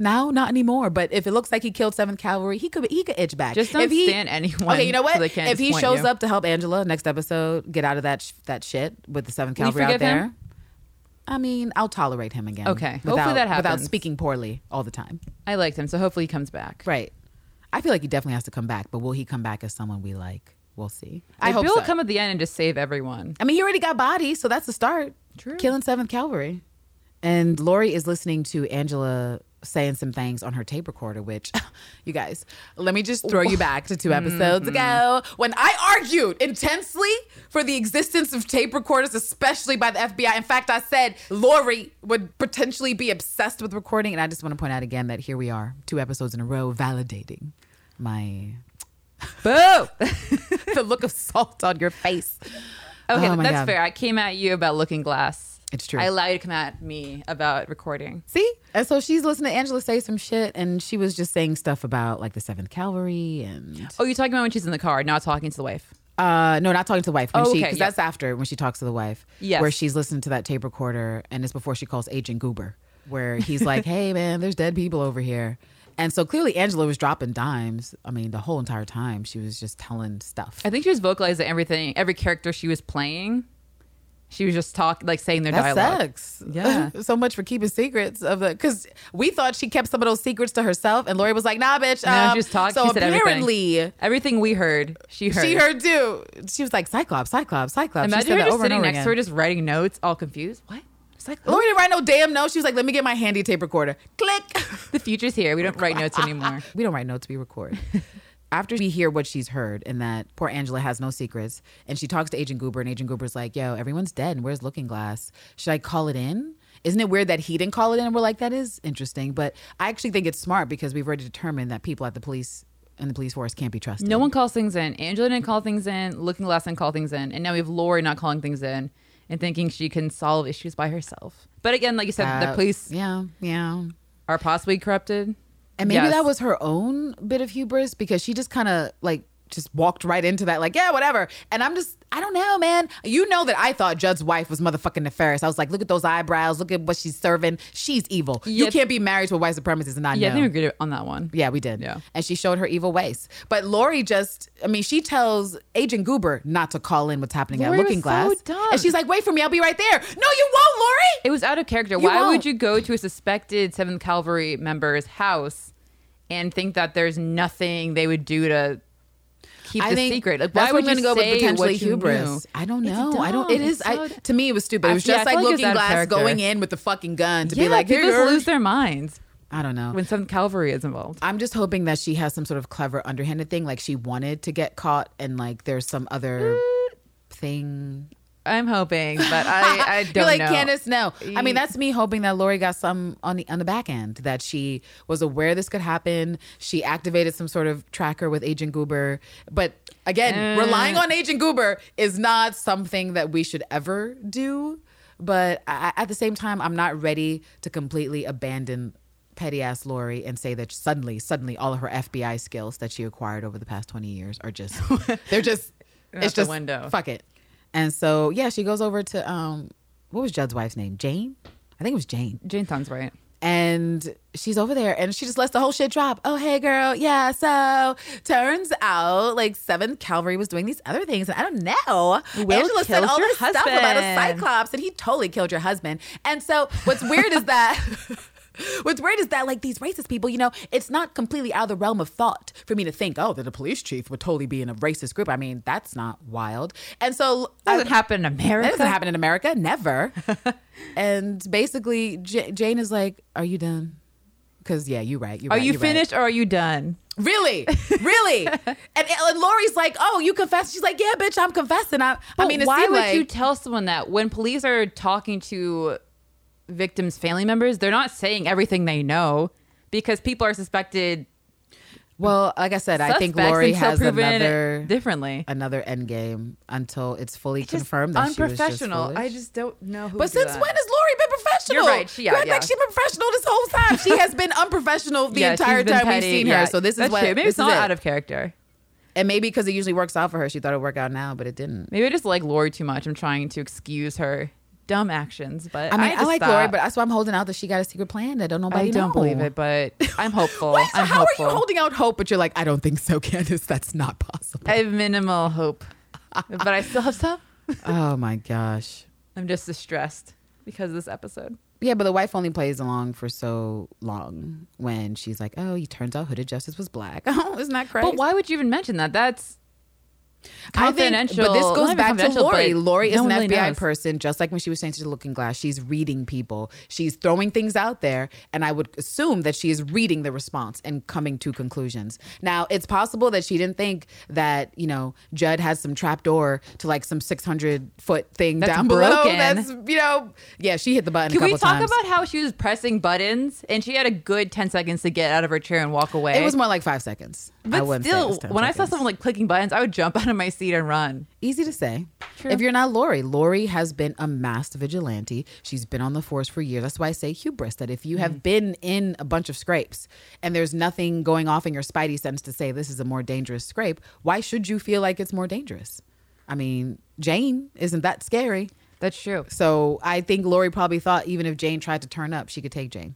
Now, not anymore. But if it looks like he killed Seventh Cavalry, he could he could itch back. Just don't if he, stand anyone Okay, you know what? If he shows you. up to help Angela next episode get out of that sh- that shit with the Seventh Cavalry out forgive him? there, I mean, I'll tolerate him again. Okay. Hopefully without, that without speaking poorly all the time. I liked him, so hopefully he comes back. Right. I feel like he definitely has to come back, but will he come back as someone we like? We'll see. I Maybe hope he'll so. come at the end and just save everyone. I mean, he already got bodies, so that's the start. True. Killing Seventh Cavalry. And Lori is listening to Angela saying some things on her tape recorder, which, you guys, let me just throw you back to two episodes mm-hmm. ago when I argued intensely for the existence of tape recorders, especially by the FBI. In fact, I said Laurie would potentially be obsessed with recording. And I just want to point out again that here we are, two episodes in a row, validating my Boo! the look of salt on your face. Okay, Oh that's God. fair. I came at you about Looking Glass. It's true. I allow you to come at me about recording. See? And so she's listening to Angela say some shit, and she was just saying stuff about like the Seventh Cavalry and Oh, you're talking about when she's in the car, not talking to the wife. uh no, not talking to the wife. When Oh, she because yeah. that's after when she talks to the wife. Yes. Where she's listening to that tape recorder, and it's before she calls Agent Goober, where he's like, "Hey man, there's dead people over here." And so clearly Angela was dropping dimes. I mean, the whole entire time she was just telling stuff. I think she was vocalizing everything, every character she was playing. She was just talking, like saying their That dialogue. sucks. Yeah. so much for keeping secrets of the because we thought she kept some of those secrets to herself, and Laurie was like, "Nah, bitch." No, um, she just talked. So apparently, everything. Everything we heard, she heard. she heard too. She was like, "Cyclops, Cyclops, Cyclops." she Imagine said her that just over and sitting next again. to her, just writing notes, all confused. What? It's like Laurie didn't write no damn notes. She was like, "Let me get my handy tape recorder." Click. the future's here. We don't write notes anymore. we don't write notes. We record. After we hear what she's heard and that poor Angela has no secrets, and she talks to Agent Goober, and Agent Goober's like, "Yo, everyone's dead, and where's Looking Glass? Should I call it in?" Isn't it weird that he didn't call it in? And we're like, that is interesting. But I actually think it's smart because we've already determined that people at the police and the police force can't be trusted. No one calls things in. Angela didn't call things in. Looking Glass didn't call things in. And now we have Laurie not calling things in and thinking she can solve issues by herself. But again, like you said, the Uh, police Yeah, yeah. are possibly corrupted. And maybe Yes. that was her own bit of hubris because she just kind of like just walked right into that, like, yeah, whatever. And I'm just, I don't know, man. You know that I thought Judd's wife was motherfucking nefarious. I was like, look at those eyebrows, look at what she's serving. She's evil. you can't be married to a white supremacist and not Yeah, I know. think we agreed on that one. Yeah, we did. Yeah. And she showed her evil ways. But Laurie just, I mean, she tells Agent Goober not to call in what's happening Laurie at Looking Glass. so. And she's like, wait for me, I'll be right there. No, you won't, Laurie. It was out of character. You Why won't. would you go to a suspected 7th Cavalry member's house and think that there's nothing they would do to keep I the secret? Like, why would you go say with potentially hubris. I don't know. I don't. It is. It's I, to me, it was stupid. It was I- just I like like Looking Glass going in with the fucking gun to Yeah, be like, people just lose their minds I don't know. when 7th Cavalry is involved. I'm just hoping that she has some sort of clever underhanded thing, like she wanted to get caught, and like there's some other mm. thing. I'm hoping, but I, I don't You're like know. Candace, no. I mean, that's me hoping that Laurie got some on the on the back end that she was aware this could happen. She activated some sort of tracker with Agent Goober, but again, Eh. relying on Agent Goober is not something that we should ever do. But I, at the same time, I'm not ready to completely abandon petty ass Laurie and say that suddenly, suddenly, all of her FBI skills that she acquired over the past 20 years are just they're just it's just window. Fuck it. And so yeah, she goes over to um what was Judd's wife's name? Jane? I think it was Jane. Jane sounds right. And she's over there and she just lets the whole shit drop. Oh, hey, girl. Yeah. So turns out like Seventh Calvary was doing these other things. And I don't know. Will Angela said all this stuff about a cyclops and he totally killed your husband. And so what's weird is that. What's weird is that, like, these racist people, you know, it's not completely out of the realm of thought for me to think, oh, that a police chief would totally be in a racist group. I mean, that's not wild. And so Doesn't happen in America. that doesn't happen in America. Never. and basically, J- Jane is like, "Are you done?" Because yeah, you're right. You're Are right, you you're right. finished or are you done? Really, really. and, and Laurie's like, "Oh, you confess?" She's like, "Yeah, bitch, I'm confessing." I, I mean, why would like, you tell someone that when police are talking to victims' family members, they're not saying everything they know because people are suspected. well, like I said, I think Laurie has another differently. another end game until it's fully confirmed that she was just unprofessional. I just don't know who. But since that. when has Laurie been professional? You're right. She- yeah, yeah. like she's been professional this whole time. She has been unprofessional the Yeah, entire time we've petty. seen Yeah, her. So this is that's what true. Maybe this it's not is it. out of character. And maybe because it usually works out for her, she thought it would work out now, but it didn't. Maybe I just like Laurie too much. I'm trying to excuse her dumb actions, but I mean, I, just like stop. Laurie, but that's why I'm holding out that she got a secret plan that don't nobody know about. I don't know. believe it. But I'm hopeful. Wait, so I'm how hopeful. are you holding out hope, but you're like, I don't think so, Candace. That's not possible. I have minimal hope, but I still have some. oh my gosh. I'm just distressed because of this episode. Yeah, but the wife only plays along for so long when she's like, oh, he turns out Hooded Justice was black. Oh, isn't that crazy? But why would you even mention that? That's I think, confidential. but this goes back to Laurie. Laurie is no an really FBI knows. person, just like when she was saying to the Looking Glass. She's reading people. She's throwing things out there, and I would assume that she is reading the response and coming to conclusions. Now, it's possible that she didn't think that you know Judd has some trapdoor to like some six hundred foot thing That's down below. broken. That's you know, yeah, she hit the button. Can a couple we talk times. about how she was pressing buttons and she had a good 10 seconds to get out of her chair and walk away? It was more like five seconds. But it still, was 10 when I saw someone like clicking buttons, I would jump out of my seat and run. Easy to say. True. If you're not Laurie, Laurie has been a masked vigilante. She's been on the force for years. That's why I say hubris. That if you have Mm. been in a bunch of scrapes and there's nothing going off in your spidey sense to say this is a more dangerous scrape, why should you feel like it's more dangerous? I mean, Jane isn't that scary. That's true. So I think Laurie probably thought even if Jane tried to turn up, she could take Jane.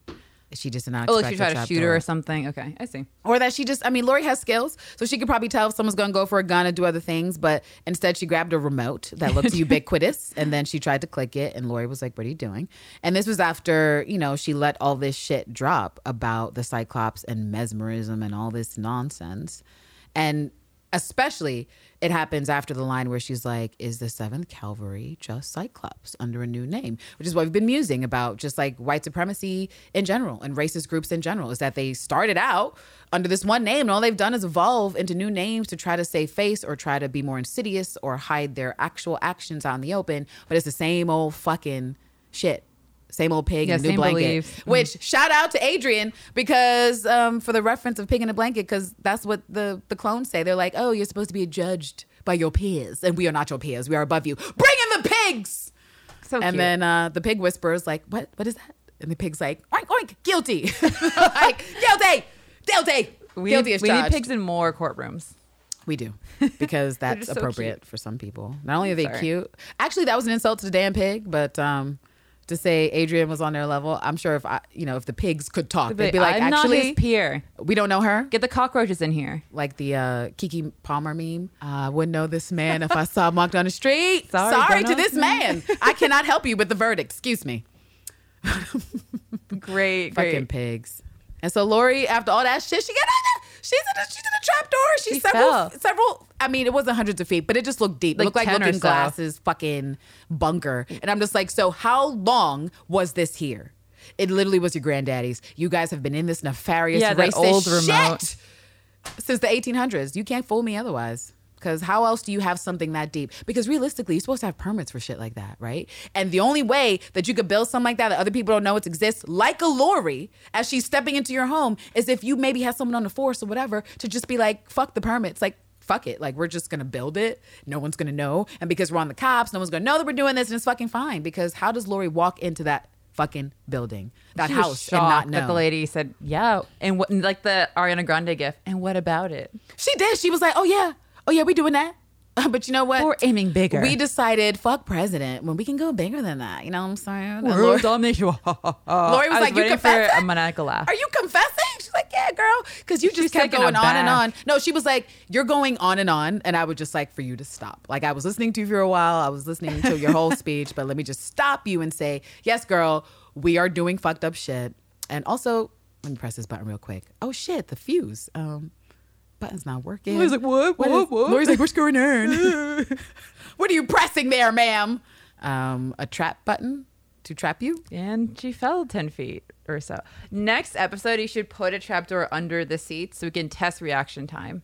She just did not. Oh, like she tried to shoot her or something. Okay, I see. Or that she just, I mean, Laurie has skills, so she could probably tell if someone's gonna go for a gun and do other things, but instead she grabbed a remote that looked ubiquitous and then she tried to click it, and Laurie was like, What are you doing? And this was after, you know, she let all this shit drop about the Cyclops and mesmerism and all this nonsense. And especially it happens after the line where she's like, Is the Seventh Cavalry just Cyclops under a new name? Which is what we've been musing about, just like white supremacy in general and racist groups in general, is that they started out under this one name and all they've done is evolve into new names to try to save face or try to be more insidious or hide their actual actions in the open. But it's the same old fucking shit. Same old pig Yeah, in a new blanket. beliefs. Mm. Which shout out to Adrian because um, for the reference of pig in a blanket because that's what the the clones say. They're like, oh, you're supposed to be judged by your peers, and we are not your peers. We are above you. Bring in the pigs. So and cute. then uh, the pig whispers like, what? What is that? And the pig's like, oink oink, guilty, like guilty, guilty, we guilty need, we need pigs in more courtrooms. We do because that's so appropriate for some people. Not only are they Sorry. cute, actually, that was an insult to the damn pig. But um, to say Adrian was on their level, I'm sure if I, you know, if the pigs could talk, they'd be like, I'm not actually, his peer. we don't know her. Get the cockroaches in here. Like the uh, Keke Palmer meme. Uh, I wouldn't know this man if I saw him walk down the street. Sorry, Sorry to this this man. I cannot help you with the verdict. Excuse me. Great, great. Fucking pigs. And so Laurie, after all that shit, she got she's in a she's in a trap door. She's She several fell. several. I mean, it wasn't hundreds of feet, but it just looked deep. Like it looked like looking so. glasses, fucking bunker. And I'm just like, so how long was this here? It literally was your granddaddy's. You guys have been in this nefarious Yeah, racist old shit remote. since the 1800s. You can't fool me otherwise. Because how else do you have something that deep? Because realistically, you're supposed to have permits for shit like that, right? And the only way that you could build something like that that other people don't know it exists, like a Laurie, as she's stepping into your home, is if you maybe have someone on the force or whatever to just be like, fuck the permits. Like, fuck it. Like, we're just gonna build it. No one's gonna know. And because we're on the cops, no one's gonna know that we're doing this, and it's fucking fine. Because how does Laurie walk into that fucking building, that She house, and not know? that the lady said, "Yeah," and what, like the Ariana Grande gift. And what about it? She did. She was like, "Oh yeah, oh yeah, we doing that." but you know what? Or aiming bigger. We decided, fuck president, when we can go bigger than that. You know what I'm saying? Laurie, domination. Laurie was I like, "You waiting for confess a maniacal laugh. Are you confessing? She's like, yeah, girl. Because you just She's kept going on and on. No, she was like, you're going on and on. And I was just like for you to stop. Like I was listening to you for a while. I was listening to your whole speech, but let me just stop you and say, yes, girl, we are doing fucked up shit. And also, let me press this button real quick. Oh shit, the fuse. Um, button's not working. Laurie's like, what? What? is- What? Laurie's like, what's going on? what are you pressing there, ma'am? Um, a trap button to trap you. and she fell 10 feet or so. Next episode, you should put a trapdoor under the seat so we can test reaction time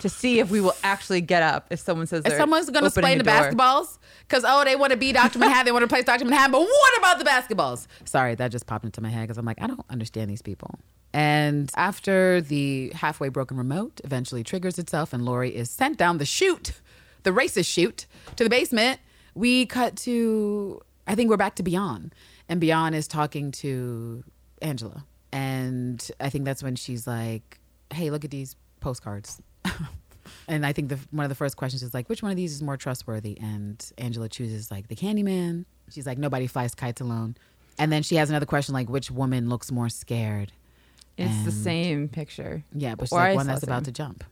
to see if we will actually get up if someone says If someone's going to opening explain the door. basketballs, because oh, they want to be Dr. Manhattan, they want to play Dr. Manhattan, but what about the basketballs? Sorry, that just popped into my head because I'm like, I don't understand these people. And after the halfway broken remote eventually triggers itself and Laurie is sent down the chute, the racist chute, to the basement, we cut to, I think we're back to Bian. And Bian is talking to Angela. And I think that's when she's like, hey, look at these postcards. And I think the one of the first questions is like, which one of these is more trustworthy? And Angela chooses like the Candyman. She's like, nobody flies kites alone. And then she has another question like, which woman looks more scared? It's the same picture. Yeah, but she's Or like I one saw that's about to jump.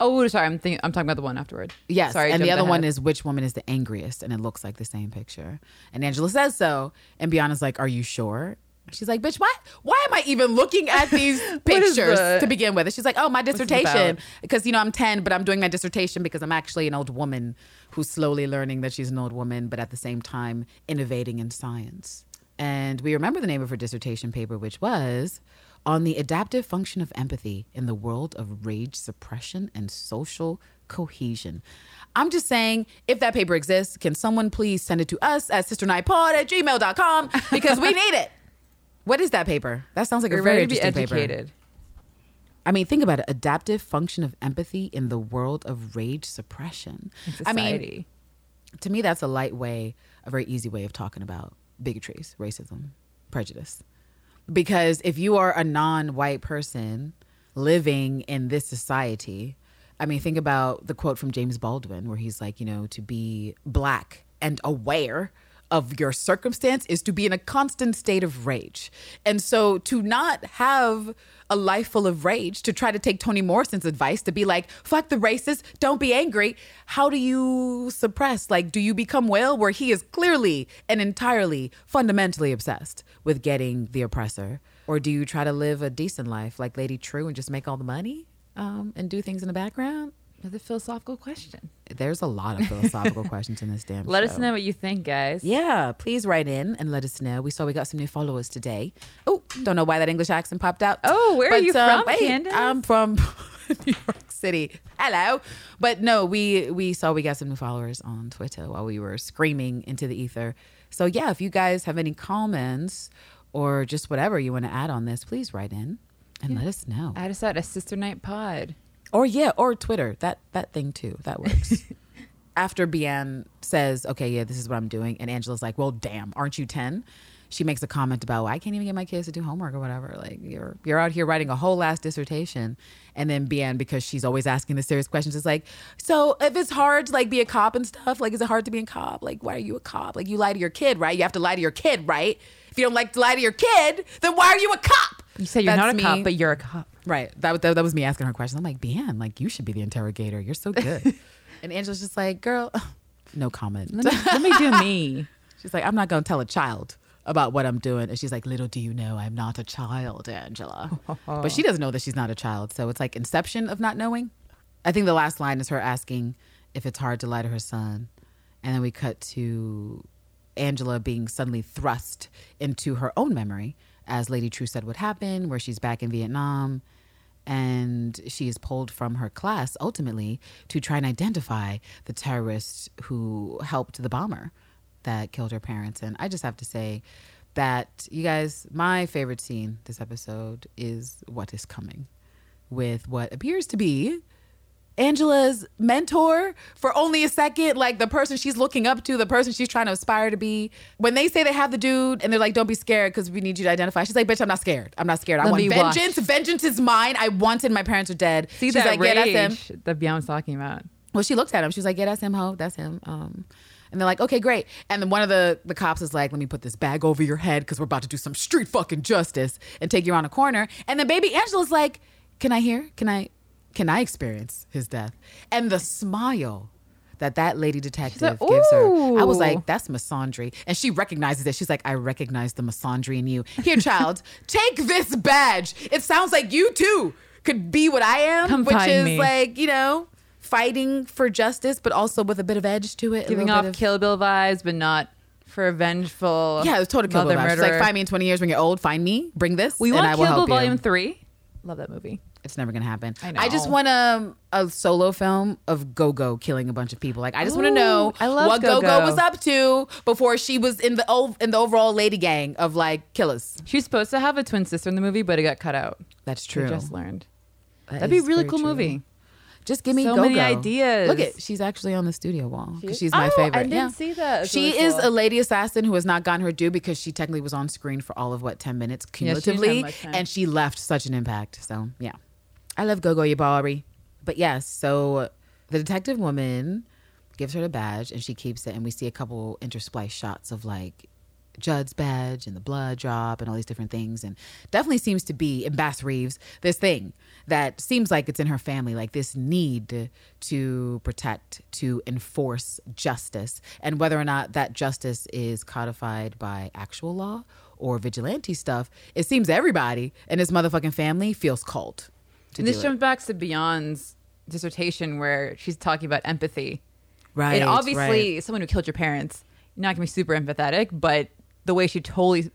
Oh, sorry. I'm thinking. I'm talking about the one afterward. Yes, Sorry. I and the jumped other one ahead. is which woman is the angriest, and it looks like the same picture. And Angela says so, and Bianca's like, "Are you sure?" She's like, "Bitch, why? Why am I even looking at these is pictures the- to begin with?" And she's like, "Oh, my dissertation, about? because you know I'm ten, but I'm doing my dissertation because I'm actually an old woman who's slowly learning that she's an old woman, but at the same time innovating in science." And we remember the name of her dissertation paper, which was on the adaptive function of empathy in the world of rage suppression and social cohesion. I'm just saying, if that paper exists, can someone please send it to us at sisternightpod at gmail.com because we need it. What is that paper? That sounds like a We're very to be interesting paper. I mean, think about it. Adaptive function of empathy in the world of rage suppression. I mean, to me, that's a light way, a very easy way of talking about bigotries, racism, prejudice. Because if you are a non white person living in this society, I mean, think about the quote from James Baldwin where he's like, you know, to be black and aware of your circumstance is to be in a constant state of rage. And so to not have a life full of rage, to try to take Toni Morrison's advice to be like, fuck the racist, don't be angry, how do you suppress? Like, do you become Will where he is clearly and entirely fundamentally obsessed with getting the oppressor? Or do you try to live a decent life like Lady Trieu and just make all the money um, and do things in the background? Another philosophical question. There's a lot of philosophical questions in this damn Let show. us know what you think, guys. Yeah, please write in and let us know. We saw we got some new followers today. Oh, don't know why that English accent popped out. Oh, where are you um, from, hey, Candace? I'm from New York City. Hello, but no, we we saw we got some new followers on Twitter while we were screaming into the ether. So yeah, if you guys have any comments or just whatever you want to add on this, please write in and let us know. Add us at a Sister Night Pod. Or yeah, or Twitter. That that thing too. That works. After Bian says, "Okay, yeah, this is what I'm doing," and Angela's like, "Well, damn, aren't you 10?" She makes a comment about, well, "I can't even get my kids to do homework or whatever. Like you're you're out here writing a whole last dissertation." And then Bian, because she's always asking the serious questions, is like, "So if it's hard to like be a cop and stuff, like is it hard to be a cop? Like why are you a cop? Like you lie to your kid, right? You have to lie to your kid, right? If you don't like to lie to your kid, then why are you a cop?" You said you're That's not a cop, but you're a cop. Right. That, was- that, that was me asking her questions. I'm like, Bian, like, you should be the interrogator. You're so good. and Angela's just like, girl, no comment. Let me, let me do me. she's like, I'm not going to tell a child about what I'm doing. And she's like, little do you know, I'm not a child, Angela. but she doesn't know that she's not a child. So it's like inception of not knowing. I think the last line is her asking if it's hard to lie to her son. And then we cut to Angela being suddenly thrust into her own memory, as Lady Trieu said would happen, where she's back in Vietnam and she is pulled from her class ultimately to try and identify the terrorists who helped the bomber that killed her parents. And I just have to say that, you guys, my favorite scene this episode is what is coming with what appears to be Angela's mentor for only a second, like the person she's looking up to, the person she's trying to aspire to be. When they say they have the dude and they're like, don't be scared because we need you to identify, she's like, bitch, I'm not scared. I'm not scared. I Let want me watch. vengeance. Vengeance is mine. I wanted my parents are dead. See she's that like, rage yeah, that's him. that Bian talking about. Well, she looked at him. She was like, "Yeah, that's him, ho. That's him." Um, and they're like, "Okay, great." And then one of the the cops is like, "Let me put this bag over your head because we're about to do some street fucking justice and take you around a corner." And then baby Angela's like, "Can I hear? Can I? Can I experience his death?" And the smile that that lady detective like, gives her, I was like, "That's misandry," and she recognizes it. She's like, "I recognize the misandry in you." Here, child, take this badge. It sounds like you too could be what I am, Come which is me. like you know fighting for justice, but also with a bit of edge to it. Giving off of- Kill Bill vibes, but not for a vengeful. Yeah, it was total Kill Bill vibes. Like, find me in 20 years when you're old. Find me. Bring this. We and want I will Kill Bill help you. Volume Three. Love that movie. It's never gonna happen. I I just want a, a solo film of Gogo killing a bunch of people. Like I just want to know I love what Gogo was up to before she was in the ov- in the overall lady gang of like killers. She's supposed to have a twin sister in the movie, but it got cut out. That's We true. just learned. That That'd be a really cool true. movie. Just give me So Go many ideas. Look at she's actually on the studio wall because she's my Oh, I didn't yeah. see that. She really is cool. a lady assassin who has not gotten her due because she technically was on screen for all of what ten minutes Yeah, she cumulatively, and she left such an impact. So yeah, I love Gogo Yubari. But yes, so the detective woman gives her the badge and she keeps it, and we see a couple intersplice shots of like Judd's badge and the blood drop and all these different things, and definitely seems to be in Bass Reeves this thing that seems like it's in her family, like this need to protect, to enforce justice, and whether or not that justice is codified by actual law or vigilante stuff, it seems everybody in this motherfucking family feels called. To And this jumps back to Bian's dissertation where she's talking about empathy. right? and obviously, right. someone who killed your parents, you're not gonna be super empathetic, but the way she totally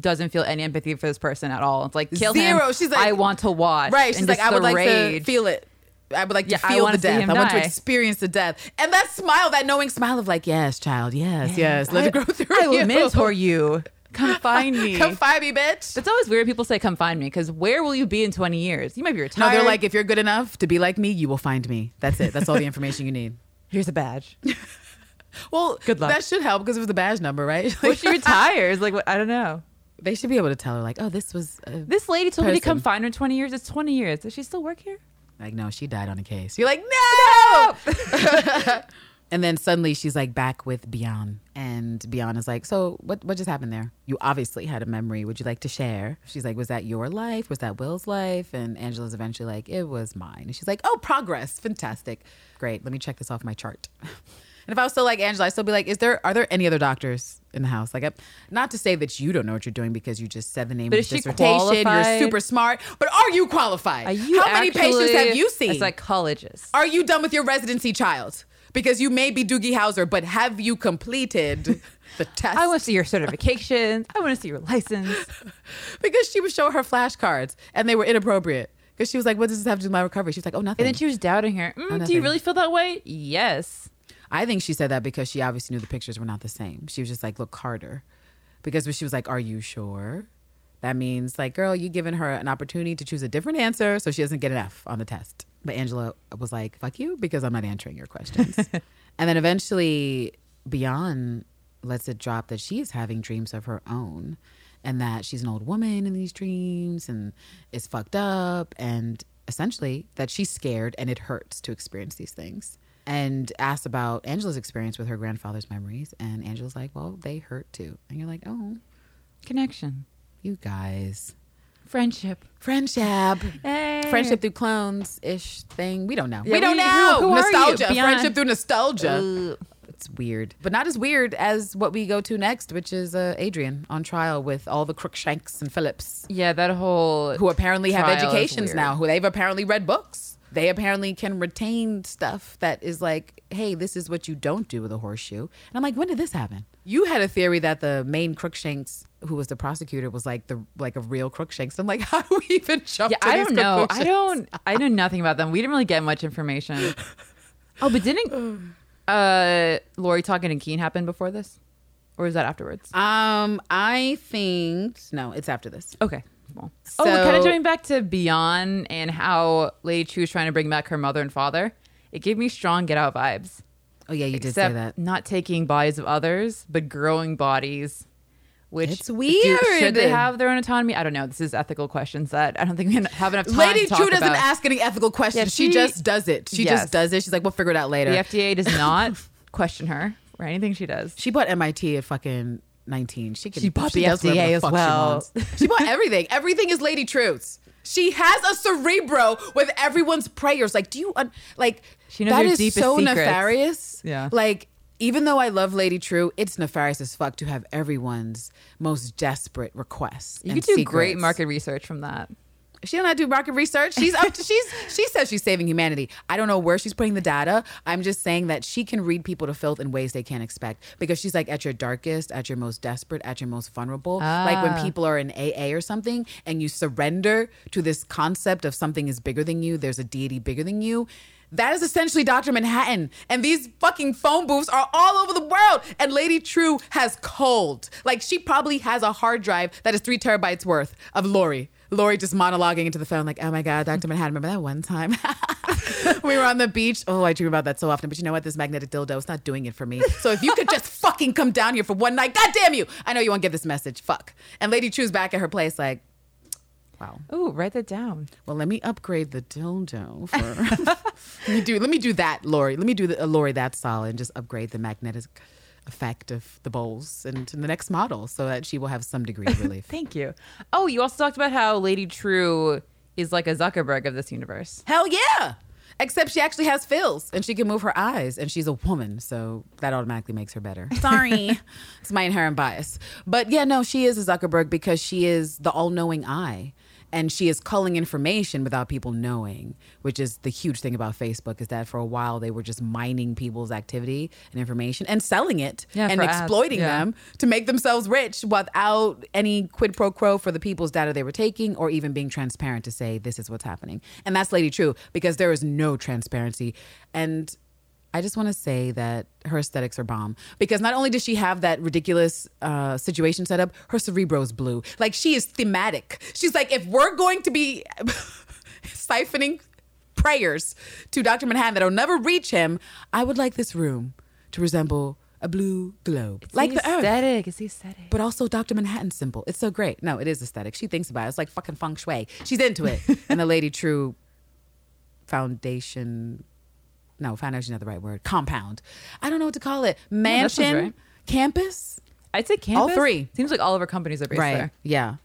doesn't feel any empathy for this person at all. It's like kill Zero. him. She's like- I want to watch. Right. She's like, I would like to feel it. I would like to Yeah, feel the death. I want to experience the death. And that smile, that knowing smile of like, yes, child, yes, yes. Let I, it grow through I will mentor you. Come find me. Come find me, bitch. It's always weird people say come find me because where will you be in 20 years? You might be retired. No, they're like, if you're good enough to be like me, you will find me. That's it. That's all the information you need. here's a badge. Well, Good luck. That should help because it was the badge number, right? When she retires, like what, I don't know. they should be able to tell her, like, oh, this was This lady told me to come find her in 20 years. It's 20 years. Does she still work here? like, no, she died on a case. You're like, no. And then suddenly she's like back with Bian, and Bian is like, so what? What just happened there? You obviously had a memory. Would you like to share? She's like, was that your life? Was that Will's life? And Angela's eventually like, it was mine. And she's like, oh, progress, fantastic, great. Let me check this off my chart. And if I was still like Angela, I'd still be like, is there are there any other doctors in the house? Like, I, not to say that you don't know what you're doing because you just said the name But of is the dissertation. You're super smart, but are you qualified? Are you How many patients have you seen? A psychologist. Are you done with your residency, child? Because you may be Doogie Howser, but have you completed the test? I want to see your certifications. I want to see your license. because she would show her flashcards and they were inappropriate. Because she was like, "What does this have to do with my recovery?" She was like, "Oh, nothing." And then she was doubting her. Mm, do you really feel that way? Yes. I think she said that because she obviously knew the pictures were not the same. She was just like, "Look harder," because when she was like, "Are you sure?" That means like, girl, you giving her an opportunity to choose a different answer so she doesn't get an F on the test. But Angela was like, "Fuck you," because I'm not answering your questions. and then eventually, Bian lets it drop that she is having dreams of her own, and that she's an old woman in these dreams and is fucked up, and essentially that she's scared and it hurts to experience these things and asks about Angela's experience with her grandfather's memories. And Angela's like, well, they hurt too. And you're like, oh, Connection. you guys. Friendship. Friendship. Hey. Friendship through clones ish thing. We don't know. Yeah, we don't we- know. who- who nostalgia. Friendship through nostalgia. Ugh. It's weird, but not as weird as what we go to next, which is uh, Adrian on trial with all the Crookshanks and Phillips, Yeah, that whole who apparently have educations now, who they've apparently read books. They apparently can retain stuff that is like, hey, this is what you don't do with a horseshoe. And I'm like, when did this happen? You had a theory that the main Crookshanks, who was the prosecutor, was like the like a real Crookshanks. I'm like, how do we even jump? Yeah, I don't know. I don't. I know nothing about them. We didn't really get much information. Oh, but didn't uh Laurie talking and Keene happen before this, or was that afterwards? Um, I think no, it's after this. Okay. Well. oh, kind of So- jumping back to Bian and how Lady Trieu is trying to bring back her mother and father. It gave me strong Get Out vibes. Oh yeah, you did say that. not taking bodies of others, but growing bodies Which It's do- weird. should they have their own autonomy? I don't know. This is ethical questions that I don't think we have enough time Lady to Trieu doesn't about. ask any ethical questions. Yeah, she, she- just does it. She Yes. just does it. She's like, we'll figure it out later. the FDA does not question her for anything she does. She bought MIT at fucking 19. She can She bought the does FDA the as fuck she well. She, bought everything. Everything is Lady Trieu's. She has a cerebro with everyone's prayers. Like, do you un- like She knows that your is deepest so secrets. nefarious. Yeah. Like, even though I love Lady Trieu, it's nefarious as fuck to have everyone's most desperate requests. You and could do great market research from that. She don't have to do market research. She's up to she's she says she's saving humanity. I don't know where she's putting the data. I'm just saying that she can read people to filth in ways they can't expect because she's like at your darkest, at your most desperate, at your most vulnerable. Like when Ah. people are in AA or something and you surrender to this concept of something is bigger than you, there's a deity bigger than you. That is essentially Dr. Manhattan. And these fucking phone booths are all over the world. And Lady Trieu has cold. Like she probably has a hard drive that is three terabytes worth of Laurie. Laurie just monologuing into the phone, like, oh my God, Dr. Manhattan, remember that one time? we were on the beach. Oh, I dream about that so often. But you know what? This magnetic dildo is not doing it for me. So if you could just fucking come down here for one night, God damn you. I know you won't get this message. Fuck. And Lady Trieu's back at her place, like, wow. Ooh, write that down. Well, let me upgrade the dildo for. let me do. Let me do that, Laurie. Let me do the uh, Laurie that solid and just upgrade the magnetic effect of the bowls and the next model, so that she will have some degree of relief. Thank you. Oh, you also talked about how Lady Trieu is like a Zuckerberg of this universe. Hell yeah! Except she actually has fills and she can move her eyes, and she's a woman, so that automatically makes her better. Sorry, it's my inherent bias. But yeah, no, she is a Zuckerberg because she is the all-knowing eye. And she is culling information without people knowing, which is the huge thing about Facebook. Is that for a while they were just mining people's activity and information and selling it Yeah, and exploiting yeah. them to make themselves rich without any quid pro quo for the people's data they were taking or even being transparent to say this is what's happening. And that's Lady Trieu because there is no transparency. And I just want to say that her aesthetics are bomb because not only does she have that ridiculous uh, situation set up, her cerebro's blue. Like she is thematic. She's like, if we're going to be siphoning prayers to Dr. Manhattan that'll never reach him, I would like this room to resemble a blue globe, like the earth aesthetic. It's the aesthetic. but also Dr. Manhattan symbol. It's so great. No, it is aesthetic. She thinks about it. It's like fucking feng shui. She's into it. and the Lady Trieu Foundation, no, foundation's not the right word. Compound. I don't know what to call it. Mansion, right. campus. I'd say campus. All three. Seems like all of our companies are based Right. there. Yeah.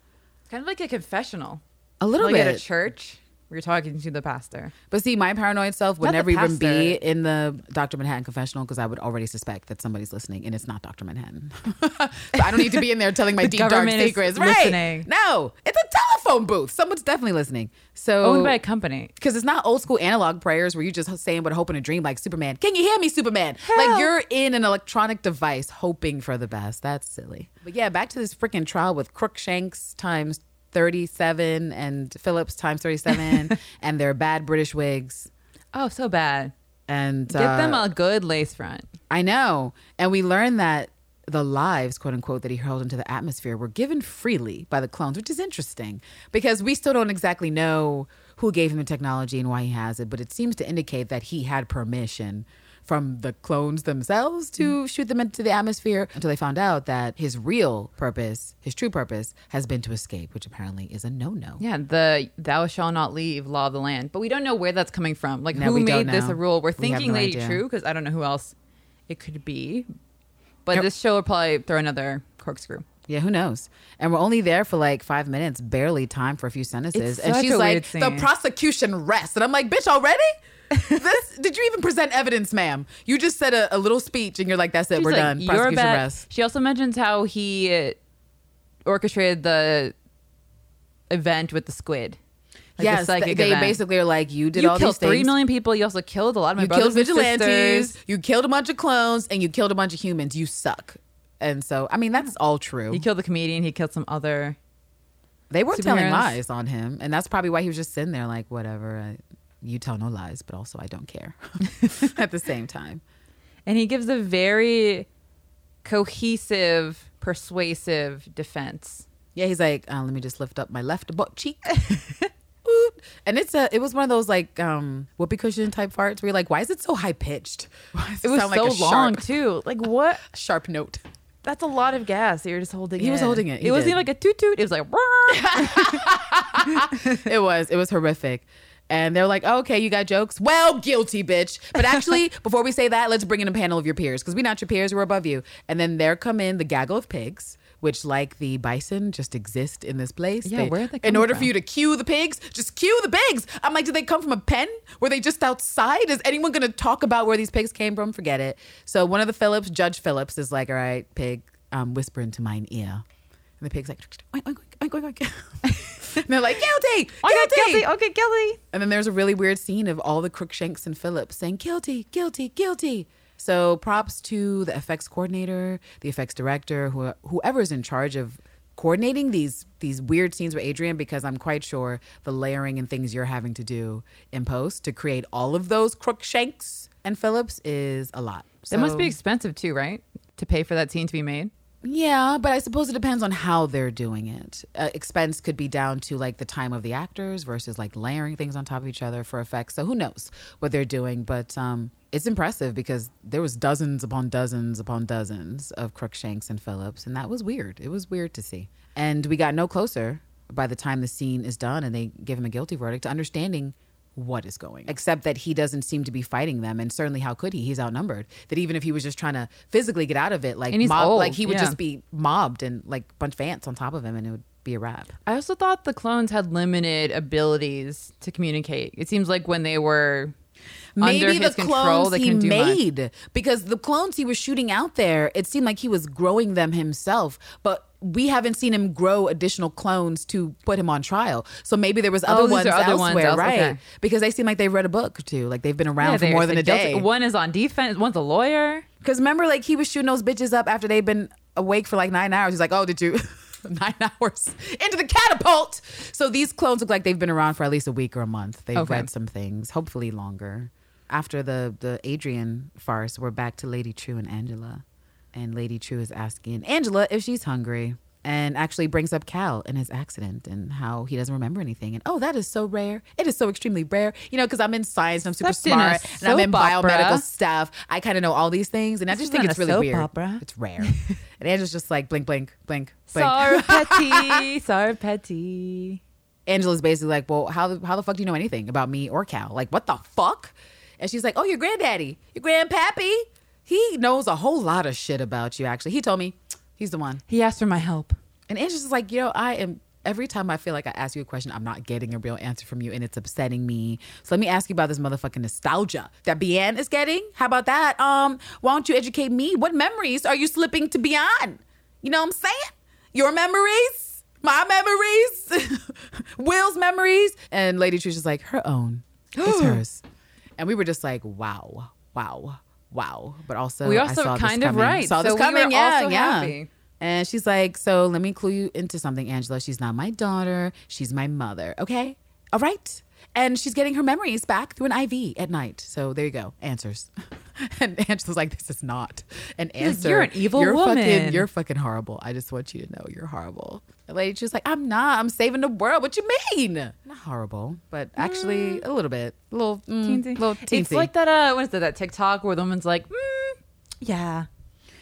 Kind of like a confessional. A little like at a bit. church. We're talking to the pastor. But see, my paranoid self would Not never even be in the Dr. Manhattan confessional because I would already suspect that somebody's listening and it's not Dr. Manhattan. so I don't need to be in there telling my The deep dark secrets. Right. listening. No, it's a telephone booth. Someone's definitely listening. So Owned by a company. because it's not old school analog prayers where you just saying what hope and a dream like Superman. Can you hear me, Superman? Like you're in an electronic device hoping for the best. That's silly. But yeah, back to this freaking trial with Crookshanks times 37 and Phillips times 37 and their bad British wigs. Oh, so bad. And Get uh, them a good lace front. I know. And we learned that the lives, quote unquote, that he hurled into the atmosphere were given freely by the clones, which is interesting because we still don't exactly know who gave him the technology and why he has it, but it seems to indicate that he had permission from the clones themselves to mm-hmm. shoot them into the atmosphere until they found out that his real purpose, his true purpose, has been to escape, which apparently is a no no. Yeah, the thou shall not leave law of the land. But we don't know where that's coming from. Like No, who we don't made this know. a rule? We're We have thinking no Lady idea. Trieu because I don't know who else it could be. But Yep. this show will probably throw another corkscrew. Yeah, who knows? And we're only there for like five minutes, barely time for a few sentences. It's and such she's a like, weird the scene. prosecution rests. And I'm like, bitch, already? This did you even present evidence, ma'am? You just said a, a little speech and you're like, that's it, She's we're like, done. "You're Prosecution bad." rests. She also mentions how he uh, orchestrated the event with the squid. Like yes, psychic th- they event. basically are like, you did you all killed these things. three million people. You also killed a lot of my you brothers killed and vigilantes, sisters. you killed a bunch of clones, and you killed a bunch of humans. You suck. And so, I mean, that's all true. He killed the comedian. He killed some other. They weren't telling lies on him, and that's probably why he was just sitting there like, whatever. I, you tell no lies, but also I don't care. At the same time, And he gives a very cohesive, persuasive defense. yeah, he's like, uh, let me just lift up my left butt cheek. And it's a, it was one of those like um whoopee cushion type farts where you're like, why is it so high pitched? It was so long too. Like what? sharp note. That's a lot of gas. You're just holding. He it. was holding it. He it wasn't even like a toot toot. It was like. it was. It was horrific. And they're like, oh, okay, you got jokes? Well, guilty, bitch. But actually, before we say that, let's bring in a panel of your peers because we're not your peers, we're above you. And then there come in the gaggle of pigs, which, like the bison, just exist in this place. Yeah, where are they In order from? for you to cue the pigs, just cue the pigs. I'm like, did they come from a pen? Were they just outside? Is anyone going to talk about where these pigs came from? Forget it. So one of the Phillips, Judge Phillips, is like, all right, pig, um, whisper into mine ear. And the pig's like, oink, oink, oink, oink, oink. and they're like, guilty, guilty. Okay, guilty. Okay, guilty. And then there's a really weird scene of all the Crookshanks and Phillips saying guilty, guilty, guilty. So props to the effects coordinator, the effects director, who, whoever's in charge of coordinating these these weird scenes with Adrian because I'm quite sure the layering and things you're having to do in post to create all of those Crookshanks and Phillips is a lot. It must be expensive too, right? To pay for that scene to be made. Yeah, but I suppose it depends on how they're doing it. Uh, expense could be down to like the time of the actors versus like layering things on top of each other for effects. So who knows what they're doing? But um, it's impressive because there was dozens upon dozens upon dozens of Crookshanks and Phillips, and that was weird. It was weird to see, and we got no closer by the time the scene is done and they give him a guilty verdict to understanding what is going except that he doesn't seem to be fighting them and certainly how could he he's outnumbered that even if he was just trying to physically get out of it like mob, old, like he would yeah. just be mobbed and like a bunch of ants on top of him and it would be a wrap I also thought the clones had limited abilities to communicate. It seems like when they were maybe the clones they he can do much. made because the clones he was shooting out there it seemed like he was growing them himself but we haven't seen him grow additional clones to put him on trial so maybe there was oh, other Oh, ones other ones elsewhere else- right okay. because they seem like they've read a book or two like they've been around Yeah, for more than a day One is on defense. One's a lawyer. Because remember, like he was shooting those bitches up after they've been awake for like nine hours. He's like, "Oh, did you nine hours into the catapult?" So these clones look like they've been around for at least a week or a month. They've Okay. read some things, hopefully longer. After the the Adrian farce, we're back to Lady Trieu and Angela, and Lady Trieu is asking Angela if she's hungry. And actually brings up Cal and his accident and how he doesn't remember anything. And oh, that is so rare. It is so extremely rare. You know, because I'm in science and I'm super a smart and I'm in soap opera. biomedical stuff. I kind of know all these things, and I just think it's really weird. opera. It's rare. and Angela's just like blink, blink, blink, blink. Sorry, petty. Sorry, petty. Angela's basically like, well, how the how the fuck do you know anything about me or Cal? Like, what the fuck? And she's like, oh, your granddaddy, your grandpappy. He knows a whole lot of shit about you. Actually, he told me he's the one. He asked for my help. And Angela's just like, you know, I am. Every time I feel like I ask you a question, I'm not getting a real answer from you, and it's upsetting me. So let me ask you about this motherfucking nostalgia that Bian is getting. How about that? Um, why don't you educate me? What memories are you slipping to Bian? You know what I'm saying? Your memories, my memories, Will's memories, and Lady Trieu is like her own. It's hers, and we were just like, wow, wow, wow. But also, We I also kind of right. Saw So this we coming. were yeah, also yeah. happy. And she's like, So let me clue you into something, Angela. She's not my daughter. She's my mother. Okay? All right. And she's getting her memories back through an IV at night. So there you go. Answers. and Angela's like, This is not an like, answer. "You're an evil you're Fucking, woman." you're fucking horrible. I just want you to know you're horrible. The lady, she's like, I'm not. I'm saving the world. What you mean? Not horrible, but actually a little bit. A little mm, Teensy. Little teensy. It's like that. Uh, what is that? That TikTok where the woman's like, mm, yeah.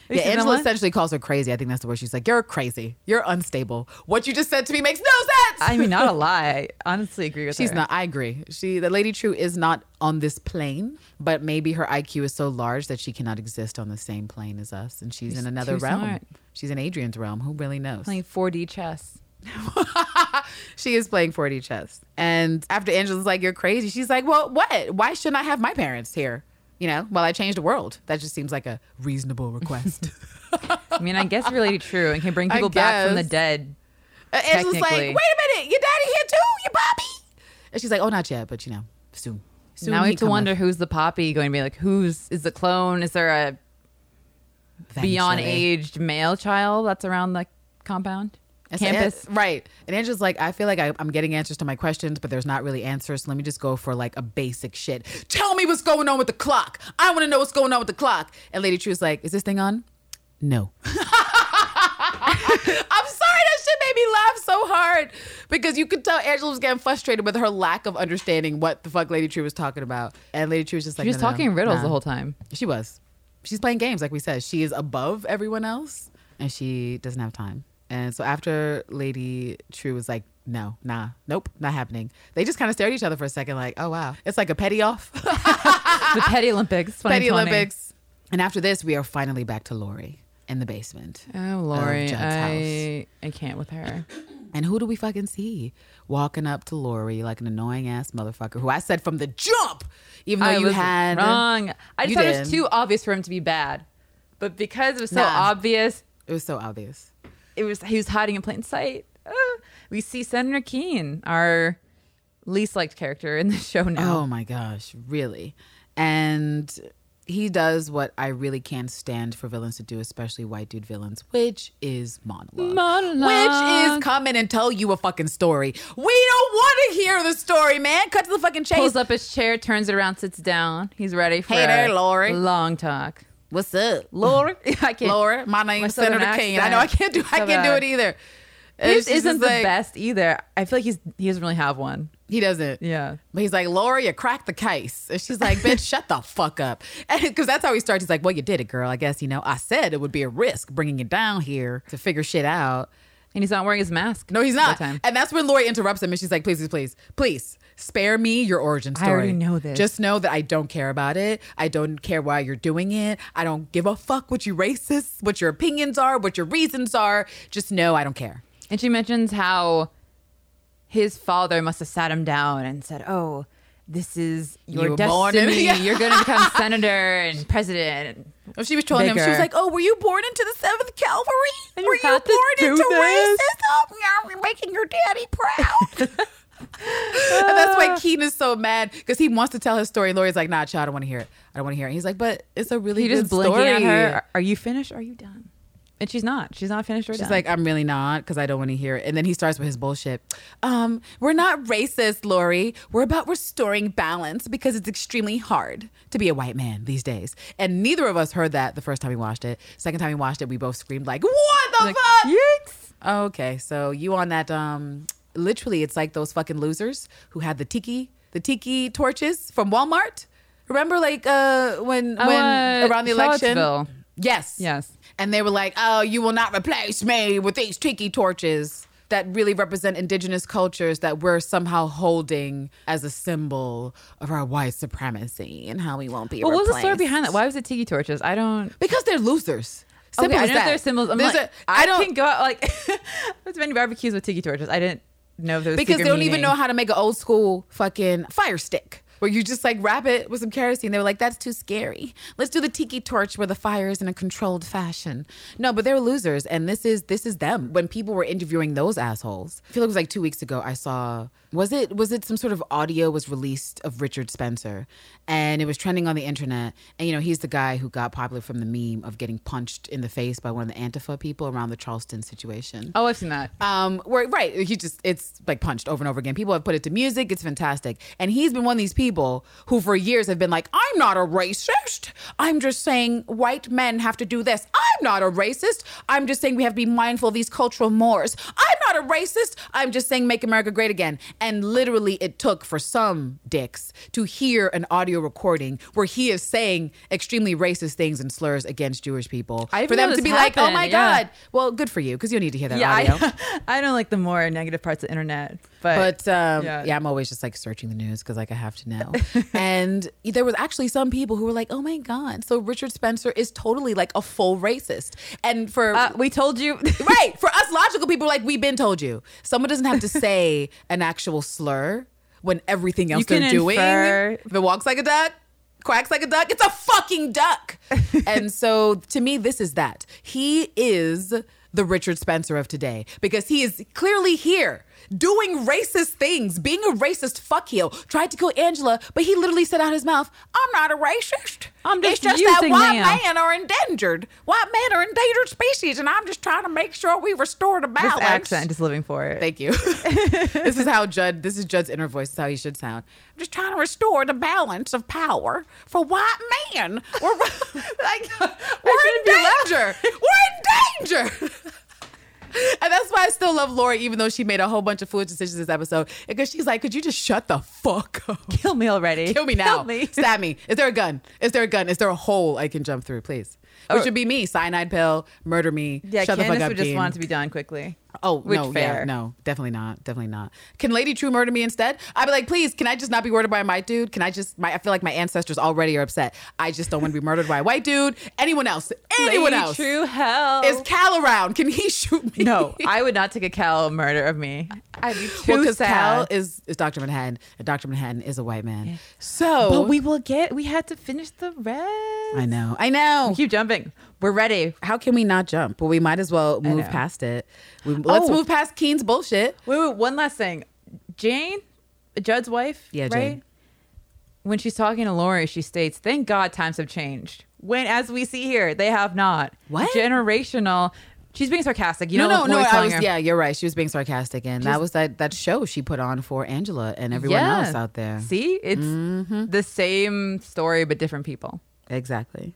Yeah, Angela essentially calls her crazy. I think that's the word she's like, You're crazy. You're unstable. What you just said to me makes no sense. I mean, not a lie. I honestly agree with that. She's her. not. I agree. She, the lady Trieu, is not on this plane, but maybe her IQ is so large that she cannot exist on the same plane as us, and she's, She's in another realm. smart. She's in Adrian's realm. Who really knows? playing 4D chess. she is playing 4D chess. And after Angela's like, "You're crazy," she's like, "Well, what? Why shouldn't I have my parents here? You know, while I change the world? That just seems like a reasonable request." I mean, I guess really true and can bring people back from the dead. Uh, and Angela's like. "Wait a minute, your daddy here too, your Bobby?" And she's like, "Oh, not yet, but you know, soon." soon now we have to wonder who's the poppy going to be like, who's is the clone? Is there a Bian aged male child that's around the compound? And so Campus. An- right. And Angela's like, I feel like I, I'm getting answers to my questions, but there's not really answers. So let me just go for like a basic shit. Tell me what's going on with the clock. I want to know what's going on with the clock. And Lady Trieu's like, Is this thing on? No. I'm sorry, that shit made me laugh so hard because you could tell Angela was getting frustrated with her lack of understanding what the fuck Lady Trieu was talking about. And Lady Trieu was just like, She was "No, no, no, talking riddles nah." the whole time. She was. She's playing games, like we said. She is above everyone else. and she doesn't have time. And so after Lady Trieu was like, no, nah, nope, not happening. They just kind of stared at each other for a second, like, oh wow, it's like a petty off, the Petty Olympics. petty Olympics. And after this, we are finally back to Laurie in the basement. Oh, Laurie, I I can't with her. And who do we fucking see walking up to Laurie like an annoying ass motherfucker who I said from the jump, even though I you was had wrong. I just thought it was too obvious for him to be bad, but because it was so Nah. obvious, It was so obvious. It was he was hiding in plain sight. Uh, we see Senator Keene, our least liked character in the show now. Oh my gosh, really? And he does what I really can't stand for villains to do, especially white dude villains, which is monologue. Monologue. Which is come in and tell you a fucking story. We don't want to hear the story, man. Cut to the fucking chase. Pulls up his chair, turns it around, sits down. He's ready for Hey there, a Laurie. long talk. What's up? Laura? I can't. Laura, my name's My Senator Kane. I know I can't do I can't do it either. His isn't the like- best either. I feel like he's he doesn't really have one. He doesn't. Yeah. But he's like, Laura, you cracked the case. And she's like, bitch, shut the fuck up. Because that's how he starts. He's like, well, you did it, girl. I guess, you know, I said it would be a risk bringing you down here to figure shit out. And he's not wearing his mask. No, he's not. And that's when Laurie interrupts him and she's like, please, please, please, please spare me your origin story. I already know this. Just know that I don't care about it. I don't care why you're doing it. I don't give a fuck what you racist, what your opinions are, what your reasons are. Just know I don't care. And she mentions how his father must have sat him down and said, "Oh, this is your You destiny. Yeah. You're going to become senator and president." Oh, she was telling him, she was like, "Oh, were you born into the Seventh Cavalry? And were you you born into this?" racism? Yeah, you're making your daddy proud." and that's why Keene is so mad because he wants to tell his story. Laurie's like, "Nah, child, I don't want to hear it. I don't want to hear it." He's like, "But it's a really He good just blinking story." at her. "Are- Are you finished? Are you done? And she's not. She's not finished or She's done. like, I'm really not because I don't want to hear it. And then he starts with his bullshit. Um, we're not racist, Laurie. We're about restoring balance because it's extremely hard to be a white man these days. And neither of us heard that the first time we watched it. Second time we watched it, we both screamed like, "What the Like, fuck?" Yikes! Okay, so you on that? Um, literally, it's like those fucking losers who had the tiki, the tiki torches from Walmart. Remember, like uh, when when uh, around the election. Yes. Yes. And they were like, "Oh, you will not replace me with these tiki torches." That really represent indigenous cultures that we're somehow holding as a symbol of our white supremacy and how we won't be. Well, what was the story behind that? Why was it tiki torches? I don't. Because they're losers. Simple okay, I know that. they're symbols. I'm There's like, a- I I don't can go out like there's many barbecues with tiki torches. I didn't know was because they don't even know how to make an old school fucking fire stick where you just like wrap it with some kerosene. They were like, that's too scary. Let's do the tiki torch where the fire is in a controlled fashion. No, but they're losers, and this is this is them. When people were interviewing those assholes, I feel like it was like two weeks ago. I saw was it was it some sort of audio was released of Richard Spencer, and it was trending on the internet. And you know he's the guy who got popular from the meme of getting punched in the face by one of the Antifa people around the Charleston situation. Oh, I've seen that. Um, where right, he just it's like punched over and over again. People have put it to music. It's fantastic, and he's been one of these people who for years have been like, "I'm not a racist. I'm just saying white men have to do this. I'm not a racist. I'm just saying we have to be mindful of these cultural mores. I'm not a racist. I'm just saying make America great again." And literally, it took for some dicks to hear an audio recording where he is saying extremely racist things and slurs against Jewish people I for them to be like, "Oh my yeah. god." Well, good for you because you need to hear that yeah, audio. I, I don't like the more negative parts of the internet, but, But um, Yeah. yeah. I'm always just like searching the news because like I have to know. and there was actually some people who were like, "Oh my god!" So Richard Spencer is totally like a full racist. And for uh, we told you. right for us logical people, like we've been told you, someone doesn't have to say an actual slur when everything else they're doing. infer- If it walks like a duck. Quacks like a duck. It's a fucking duck. and so to me, this is that. He is the Richard Spencer of today because he is clearly here doing racist things, being a racist fuckheel, tried to kill Angela, but he literally said out his mouth, I'm not a racist. I'm just it's just that white them." men are endangered. White men are endangered species, and I'm just trying to make sure we restore the this balance. accent is living for it. Thank you. this is how Judd. This is Judd's inner voice. This is how he should sound. I'm just trying to restore the balance of power for white men. We're, like, we're in danger. We're in danger. And that's why I still love Laurie, even though she made a whole bunch of foolish decisions this episode. Because she's like, could you just shut the fuck up? Kill me already. Kill me now. Kill me. Stab me. Is there a gun? Is there a gun? Is there a hole I can jump through, please? Which Or- would be me. Cyanide pill, murder me. Yeah, shut the fuck Candace up, would just Dean. want it to be done quickly. Oh Which no, fair. yeah, no, definitely not, definitely not. Can Lady Trieu murder me instead? I'd be like, please, can I just not be murdered by a white dude? Can I just? My, I feel like my ancestors already are upset. I just don't want to be murdered by a white dude. Anyone else? Anyone Lady else? Trieu hell. Is Cal around? Can he shoot me? no, I would not take a Cal murder of me. I'd be too well, because sad. Cal is is Doctor Manhattan, and Doctor Manhattan is a white man. So, but we will get. We had to finish the rest. I know, I know. Keep jumping. We're ready. How can we not jump? Well, we might as well move past it. We, let's Oh. move past Keene's bullshit. Wait, wait. One last thing. Jane, Judd's wife. Yeah, right? Jane. When she's talking to Laurie, she states, "Thank God times have changed." When, as we see here, they have not. What? Generational. She's being sarcastic. You no, know, no, no. Laurie's I telling was, her- yeah, you're right. She was being sarcastic, and that was that that show she put on for Angela and everyone Yeah. else out there. See, it's Mm-hmm. the same story but different people. Exactly.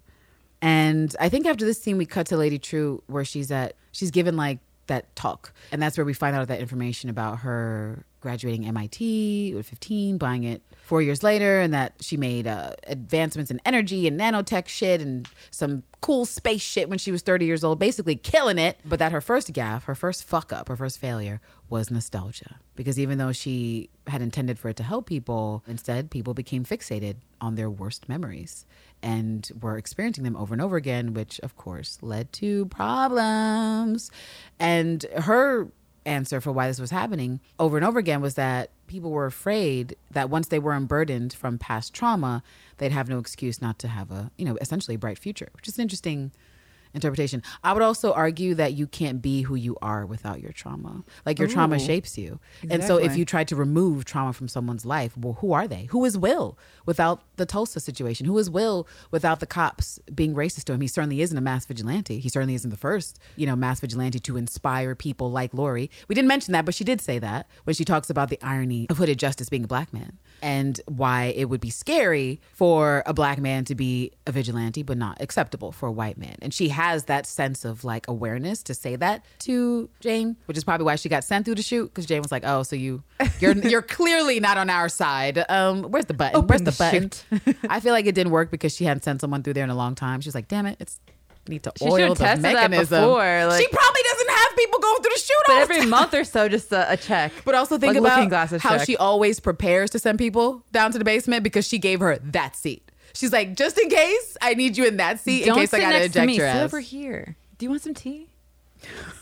And I think after this scene, we cut to Lady Trieu, where she's at. She's given like that talk, and that's where we find out that information about her graduating MIT at 15, buying it four years later, and that she made uh, advancements in energy and nanotech shit and some cool space shit when she was 30 years old, basically killing it. But that her first gaff, her first fuck up, her first failure was nostalgia. Because even though she had intended for it to help people, instead, people became fixated on their worst memories and were experiencing them over and over again, which of course led to problems. And her answer for why this was happening over and over again was that people were afraid that once they were unburdened from past trauma, they'd have no excuse not to have a, you know, essentially bright future, which is an interesting interpretation. I would also argue that you can't be who you are without your trauma. Like your trauma shapes you. And so if you try to remove trauma from someone's life, well, who are they? Who is Will without the Tulsa situation? Who is Will without the cops being racist to him? He certainly isn't a mass vigilante. He certainly isn't the first, you know, mass vigilante to inspire people like Laurie. We didn't mention that, but she did say that when she talks about the irony of hooded justice being a black man and why it would be scary for a black man to be a vigilante, but not acceptable for a white man. And she has that sense of like awareness to say that to Jane, which is probably why she got sent through the chute because Jane was like, "Oh, so you you're you're clearly not on our side. Um, where's the button? Open where's the, the button?" I feel like it didn't work because she hadn't sent someone through there in a long time. She was like, "Damn it, it's." Need to She oil the mechanism. before, like- she probably doesn't have people going through the chute But every month or so, just a, a check. But also think Like about how check. she always prepares to send people down to the basement because she gave her that seat. She's like, just in case, I need you in that seat Don't in case sit I gotta next to eject me. your Sit over here. Do you want some tea?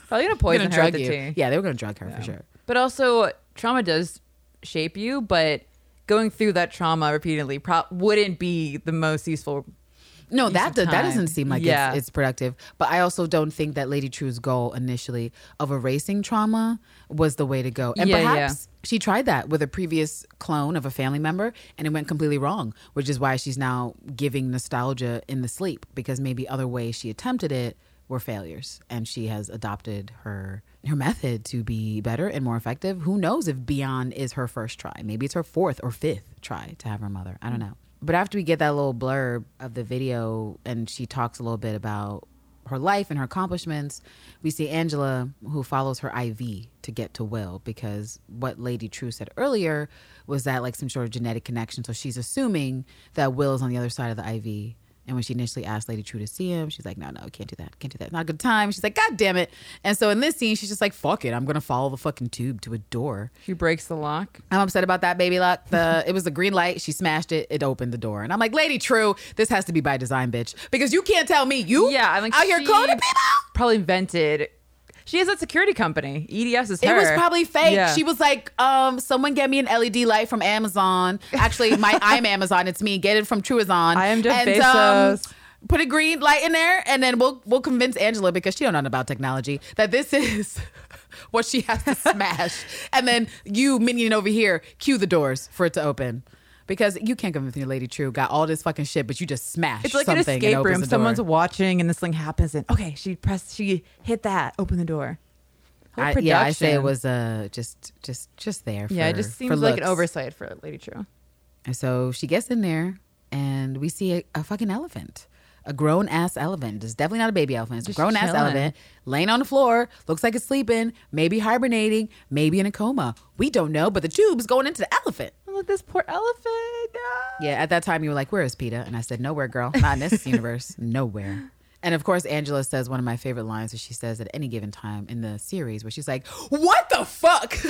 Probably gonna They're poison gonna her with drug the you. tea. Yeah, they were gonna drug her for sure. But also, trauma does shape you, but going through that trauma repeatedly pro- wouldn't be the most useful. No, that does, that doesn't seem like Yeah. it's, it's productive. But I also don't think that Lady Trieu's goal initially of erasing trauma was the way to go. And Yeah, perhaps she tried that with a previous clone of a family member and it went completely wrong, which is why she's now giving nostalgia in the sleep because maybe other ways she attempted it were failures and she has adopted her her method to be better and more effective. Who knows if Bian is her first try? Maybe it's her fourth or fifth try to have her mother. I don't know. But after we get that little blurb of the video and she talks a little bit about her life and her accomplishments, we see Angela who follows her IV to get to Will because what Lady Trieu said earlier was that like some sort of genetic connection. So she's assuming that Will is on the other side of the IV. And when she initially asked Lady Trieu to see him, she's like, no, no, can't do that. Can't do that. Not a good time. She's like, God damn it. And so in this scene, she's just like, fuck it. I'm going to follow the fucking tube to a door. She breaks the lock. I'm upset about that, baby lock. The it was the green light. She smashed it. It opened the door, and I'm like, Lady Trieu, this has to be by design, bitch, because you can't tell me you Yeah, I'm like out here cloning people. Probably invented. She has a security company. EDS is It was probably fake. Yeah. She was like, um, someone get me an LED light from Amazon. Actually, my I'm Amazon. It's me. Get it from Truazon. I am Jeff And, um, put a green light in there, and then we'll we'll convince Angela because she don't know about technology that this is what she has to smash. and then you minion over here, cue the doors for it to open. Because you can't convince me, Lady Trieu got all this fucking shit, but you just smash. It's like an escape room. Someone's watching, and this thing happens, and okay, she pressed, she hit that, open the door. I, yeah, I say it was uh just just just there. For, Yeah, it just seems like an oversight for Lady Trieu. And so she gets in there, and we see a, a fucking elephant. A grown ass elephant. It's definitely not a baby elephant. It's a grown ass elephant laying on the floor. Looks like it's sleeping, maybe hibernating, maybe in a coma. We don't know, but the tube's going into the elephant. Oh, look, this poor elephant. Ah. Yeah, at that time you were like, "Where is PETA?" And I said, "Nowhere, girl. Not in this universe. Nowhere." And of course, Angela says one of my favorite lines that she says at any given time in the series, where she's like, "What the fuck?"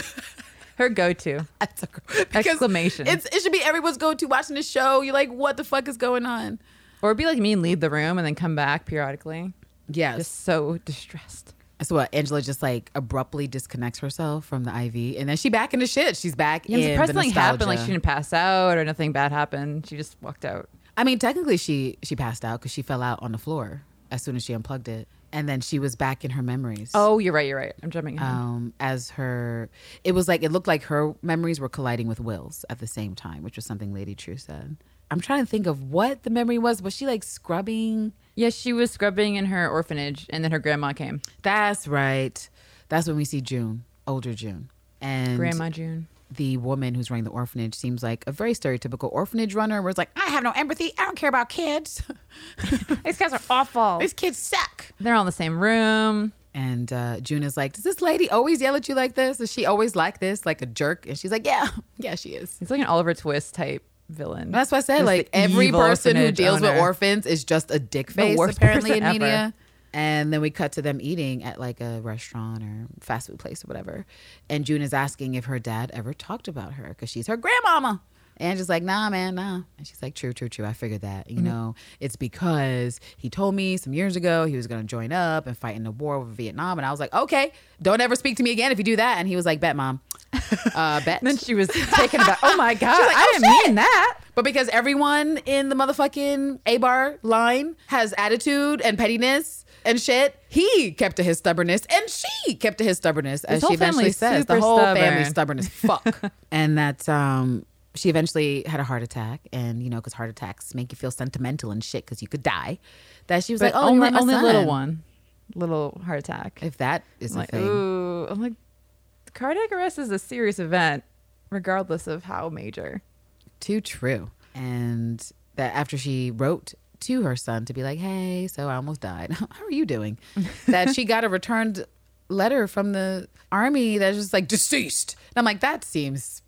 Her go-to. That's a- because Exclamation. It's, it should be everyone's go-to watching the show. You're like, "What the fuck is going on?" Or be like me and leave the room and then come back periodically. Yes. Just so distressed. so what? Angela just like abruptly disconnects herself from the IV, and then she back into shit. She's back Yeah, I'm in surprised nothing happened. Like she didn't pass out or nothing bad happened. She just walked out. I mean, technically, she she passed out because she fell out on the floor as soon as she unplugged it, and then she was back in her memories. Oh, you're right. You're right. I'm jumping ahead. um, as her, it was like it looked like her memories were colliding with Will's at the same time, which was something Lady Trieu said. I'm trying to think of what the memory was. Was she like scrubbing? Yes, she was scrubbing in her orphanage, and then her grandma came. That's right. That's when we see June, older June, and Grandma June. the woman who's running the orphanage seems like a very stereotypical orphanage runner, where it's like, I have no empathy. I don't care about kids. These guys are awful. These kids suck. They're all in the same room. And uh, June is like, Does this lady always yell at you like this? Is she always like this, like a jerk? And she's like, Yeah, yeah, she is. It's like an Oliver Twist type villain. That's what I said. Just like every person who deals with orphans is just a dick face, apparently in person media. ever. And then we cut to them eating at like a restaurant or fast food place or whatever. And June is asking if her dad ever talked about her because she's her grandmama. And just like, nah, man, nah. And she's like, true, true, true. I figured that. Mm-hmm. You know, it's because he told me some years ago he was going to join up and fight in the war with Vietnam. And I was like, okay, don't ever speak to me again if you do that. And he was like, bet, mom. Uh, bet. then she was taken aback. Oh my god! like, I "Oh, didn't shit." mean that. But because everyone in the motherfucking Abar line has attitude and pettiness and shit, he kept to his stubbornness and she kept to his stubbornness, as she eventually says. The whole family stubborn. stubborn as fuck. and that um, she eventually had a heart attack. And, you know, because heart attacks make you feel sentimental and shit because you could die. That she was But like, oh, only, my only son. little one, little heart attack. If that is like, thing. ooh, I'm like, cardiac arrest is a serious event, regardless of how major. Too true. And that after she wrote to her son to be like, hey, so I almost died. How are you doing? that she got a returned letter from the army that's just like deceased. And I'm like, that seems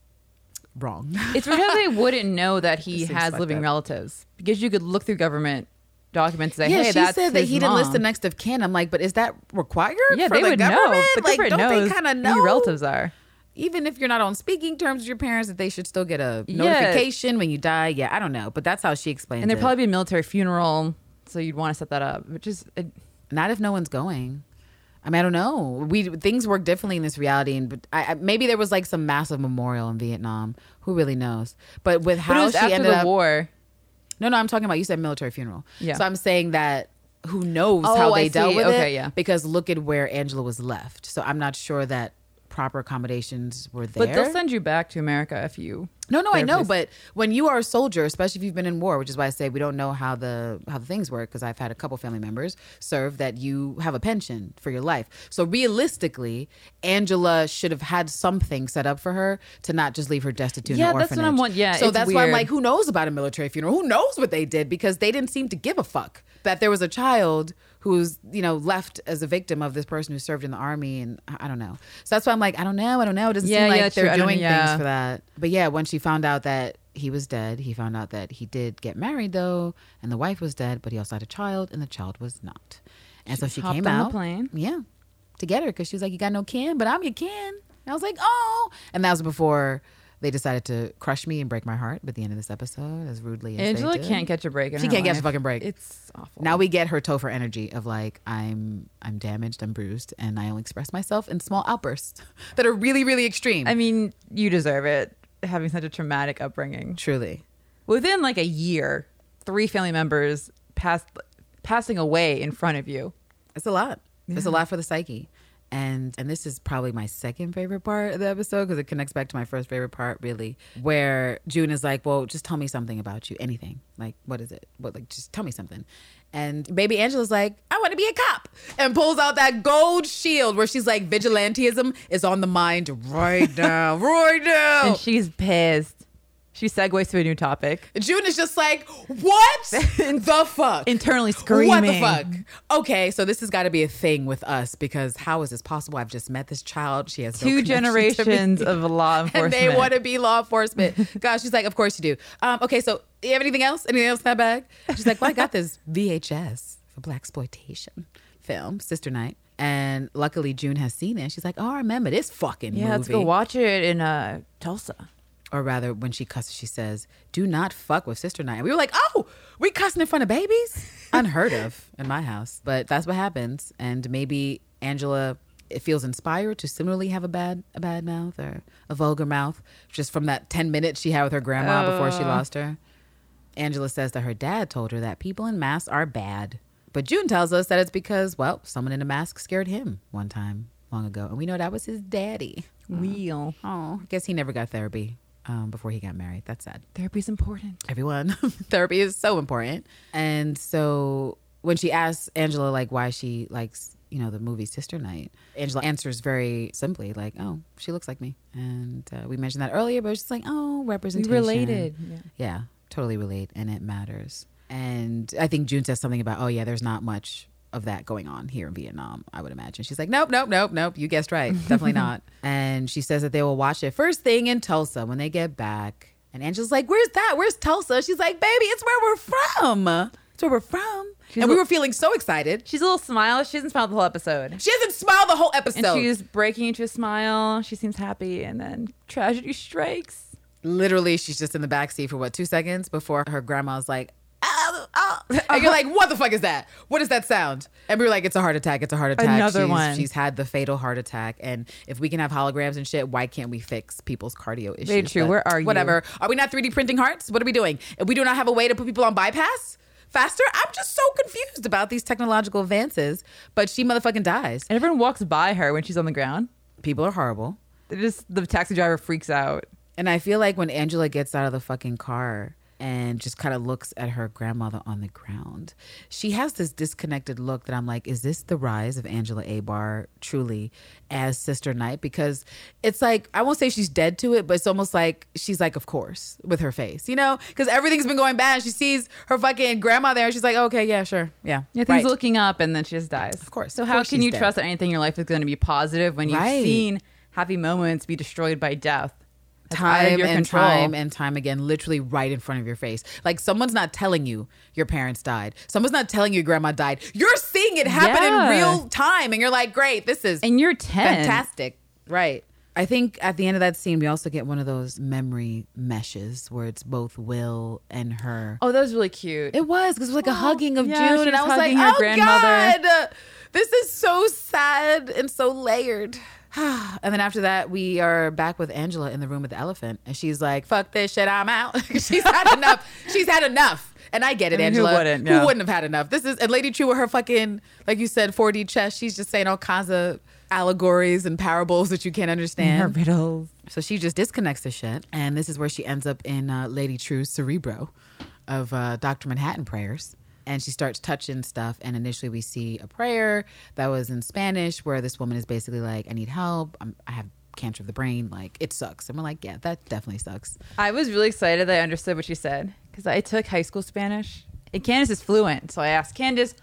wrong. It's because they wouldn't know that he seems has living up. relatives because you could look through government documents and say, yeah, "Hey, she that's said that his he didn't list mom." the next of kin. I'm like, but is that required? Yeah, for they the would know. government? The Like, government don't knows they kind of who know? your relatives are. Even if you're not on speaking terms with your parents, that they should still get a Yeah. notification when you die. Yeah, I don't know, but that's how she explained. it. And there'd it. probably be a military funeral, so you'd want to set that up, which is it, Not if no one's going. I mean, I don't know. We things work differently in this reality, and but I, I, maybe there was like some massive memorial in Vietnam. Who really knows? But with but how was she after ended the up, war. no, no, I'm talking about you said military funeral. Yeah. So I'm saying that who knows Oh, how I they dealt see. with Okay, it? yeah. Because look at where Angela was left. So I'm not sure that proper accommodations were there. But they'll send you back to America if you. No, no, I know, but when you are a soldier, especially if you've been in war, which is why I say we don't know how the how the things work because I've had a couple family members serve that you have a pension for your life. So realistically, Angela should have had something set up for her to not just leave her destitute. Yeah, that's what I'm want- yeah, so that's why I'm like, who knows about a military funeral? Who knows what they did because they didn't seem to give a fuck that there was a child who's you know left as a victim of this person who served in the army and I don't know. So that's why I'm like, I don't know, I don't know. It doesn't Yeah, seem like yeah, they're true. Doing yeah. things for that. But yeah, when she found out that he was dead, he found out that he did get married though, and the wife was dead, but he also had a child, and the child was not. And so she came on the out, plane. yeah, to get her because she was like, "You got no kin, but I'm your kin." And I was like, "Oh," and that was before they decided to crush me and break my heart. At the end of this episode, as rudely as they Angela did. can't catch a break. In She her can't catch a life. fucking break. It's awful. Now we get her Topher energy of like I'm I'm damaged, I'm bruised, and I only express myself in small outbursts that are really really extreme. I mean, you deserve it. Having such a traumatic upbringing. Truly, Within like a year, three family members passed, passing away in front of you. It's a lot. It's a lot for the psyche. And and this is probably my second favorite part of the episode because it connects back to my first favorite part, really, where June is like, "Well, just tell me something about you, anything. Like, what is it? What like, just tell me something." And baby Angela's like, "I want to be a cop," and pulls out that gold shield where she's like, "Vigilantism is on the mind right now, right now." And she's pissed. She segues to a new topic. June is just like, what the fuck? Internally screaming. What the fuck? Okay, so this has got to be a thing with us because how is this possible? I've just met this child. She has no Two to generations of law enforcement. and they want to be law enforcement. Gosh, she's like, of course you do. Um, okay, so you have anything else? Anything else in that bag? She's like, well, I got this VHS for blaxploitation film, Sister Night. And luckily, June has seen it. She's like, oh, I remember this fucking Yeah, movie. let's go watch it in uh, Tulsa. Or rather when she cusses she says do not fuck with sister night and we were like oh we cussing in front of babies? Unheard of in my house but that's what happens. And maybe angela it feels inspired to similarly have a bad a bad mouth or a vulgar mouth just from that 10 minutes she had with her grandma before she oh. lost her. Angela says that her dad told her that people in masks are bad but june tells us that it's because well someone in a mask scared him one time long ago and we know that was his daddy. Will. Oh, I guess he never got therapy um, before he got married. That's sad. Therapy is important. Everyone, therapy is so important. And so when she asks Angela like why she likes you know the movie Sister Night, Angela answers very simply like, "Oh, she looks like me." And uh, we mentioned that earlier, but it's just like, "Oh, We representation." related. Yeah. Yeah, totally relate, and it matters. And I think June says something about, "Oh yeah, there's not much." Of that going on here in Vietnam, I would imagine. She's like, nope, nope, nope, nope. You guessed right. Definitely not. And she says that they will watch it first thing in Tulsa when they get back. And Angela's like, where's that? Where's Tulsa? She's like, baby, it's where we're from. It's where we're from. She's and we were feeling so excited. She's a little smile. She doesn't smile the whole episode. She doesn't smile the whole episode. And episode. she's breaking into a smile. She seems happy, and then tragedy strikes. Literally, she's just in the backseat for what, two seconds before her grandma's like, "Ah, ah." and you're like, what the fuck is that? What is that sound? And we were like, it's a heart attack. It's a heart attack. Another she's, one. She's had the fatal heart attack. And if we can have holograms and shit, why can't we fix people's cardio issues? Very true. But Where are you? Whatever. Are we not 3D printing hearts? What are we doing? If we do not have a way to put people on bypass faster, I'm just so confused about these technological advances. But she motherfucking dies. And everyone walks by her when she's on the ground. People are horrible. They just the taxi driver freaks out. And I feel like when Angela gets out of the fucking car and just kind of looks at her grandmother on the ground, she has this disconnected look that I'm like, is this the rise of Angela Abar truly as Sister Night? Because it's like, I won't say she's dead to it, but it's almost like she's like, of course, with her face, you know? Because everything's been going bad. She sees her fucking grandma there and she's like, okay, yeah, sure. Yeah. Yeah, things right. looking up, and then she just dies. Of course. So Of how course can you dead. trust that anything in your life is going to be positive when you've Right. seen happy moments be destroyed by death? That's out of time and control. time and time again, literally right in front of your face. Like someone's not telling you your parents died. Someone's not telling you your grandma died. You're seeing it happen Yeah. in real time, and you're like, "Great, this is and you're ten. fantastic." Right. I think at the end of that scene, we also get one of those memory meshes where it's both Will and her. Oh, that was really cute. It was because it was like a oh, hugging of yeah, June, and I was like, hugging her "Oh grandmother." God, this is so sad and so layered." and then after that, we are back with Angela in the room with the elephant, and she's like, "Fuck this shit, I'm out." she's had enough. She's had enough, and I get it, I mean, who Angela. wouldn't? Yeah. Who wouldn't have had enough? This is and Lady Trieu with her fucking, like you said, 4D chess. She's just saying all kinds of allegories and parables that you can't understand. her riddles. So she just disconnects the shit, and this is where she ends up in uh, Lady Trieu's cerebro of uh, Doctor Manhattan prayers. And she starts touching stuff, and initially we see a prayer that was in Spanish, where this woman is basically like, "I need help. I'm, I have cancer of the brain. Like it sucks." And we're like, "Yeah, that definitely sucks." I was really excited that I understood what she said because I took high school Spanish, and Candace is fluent. So I asked Candace,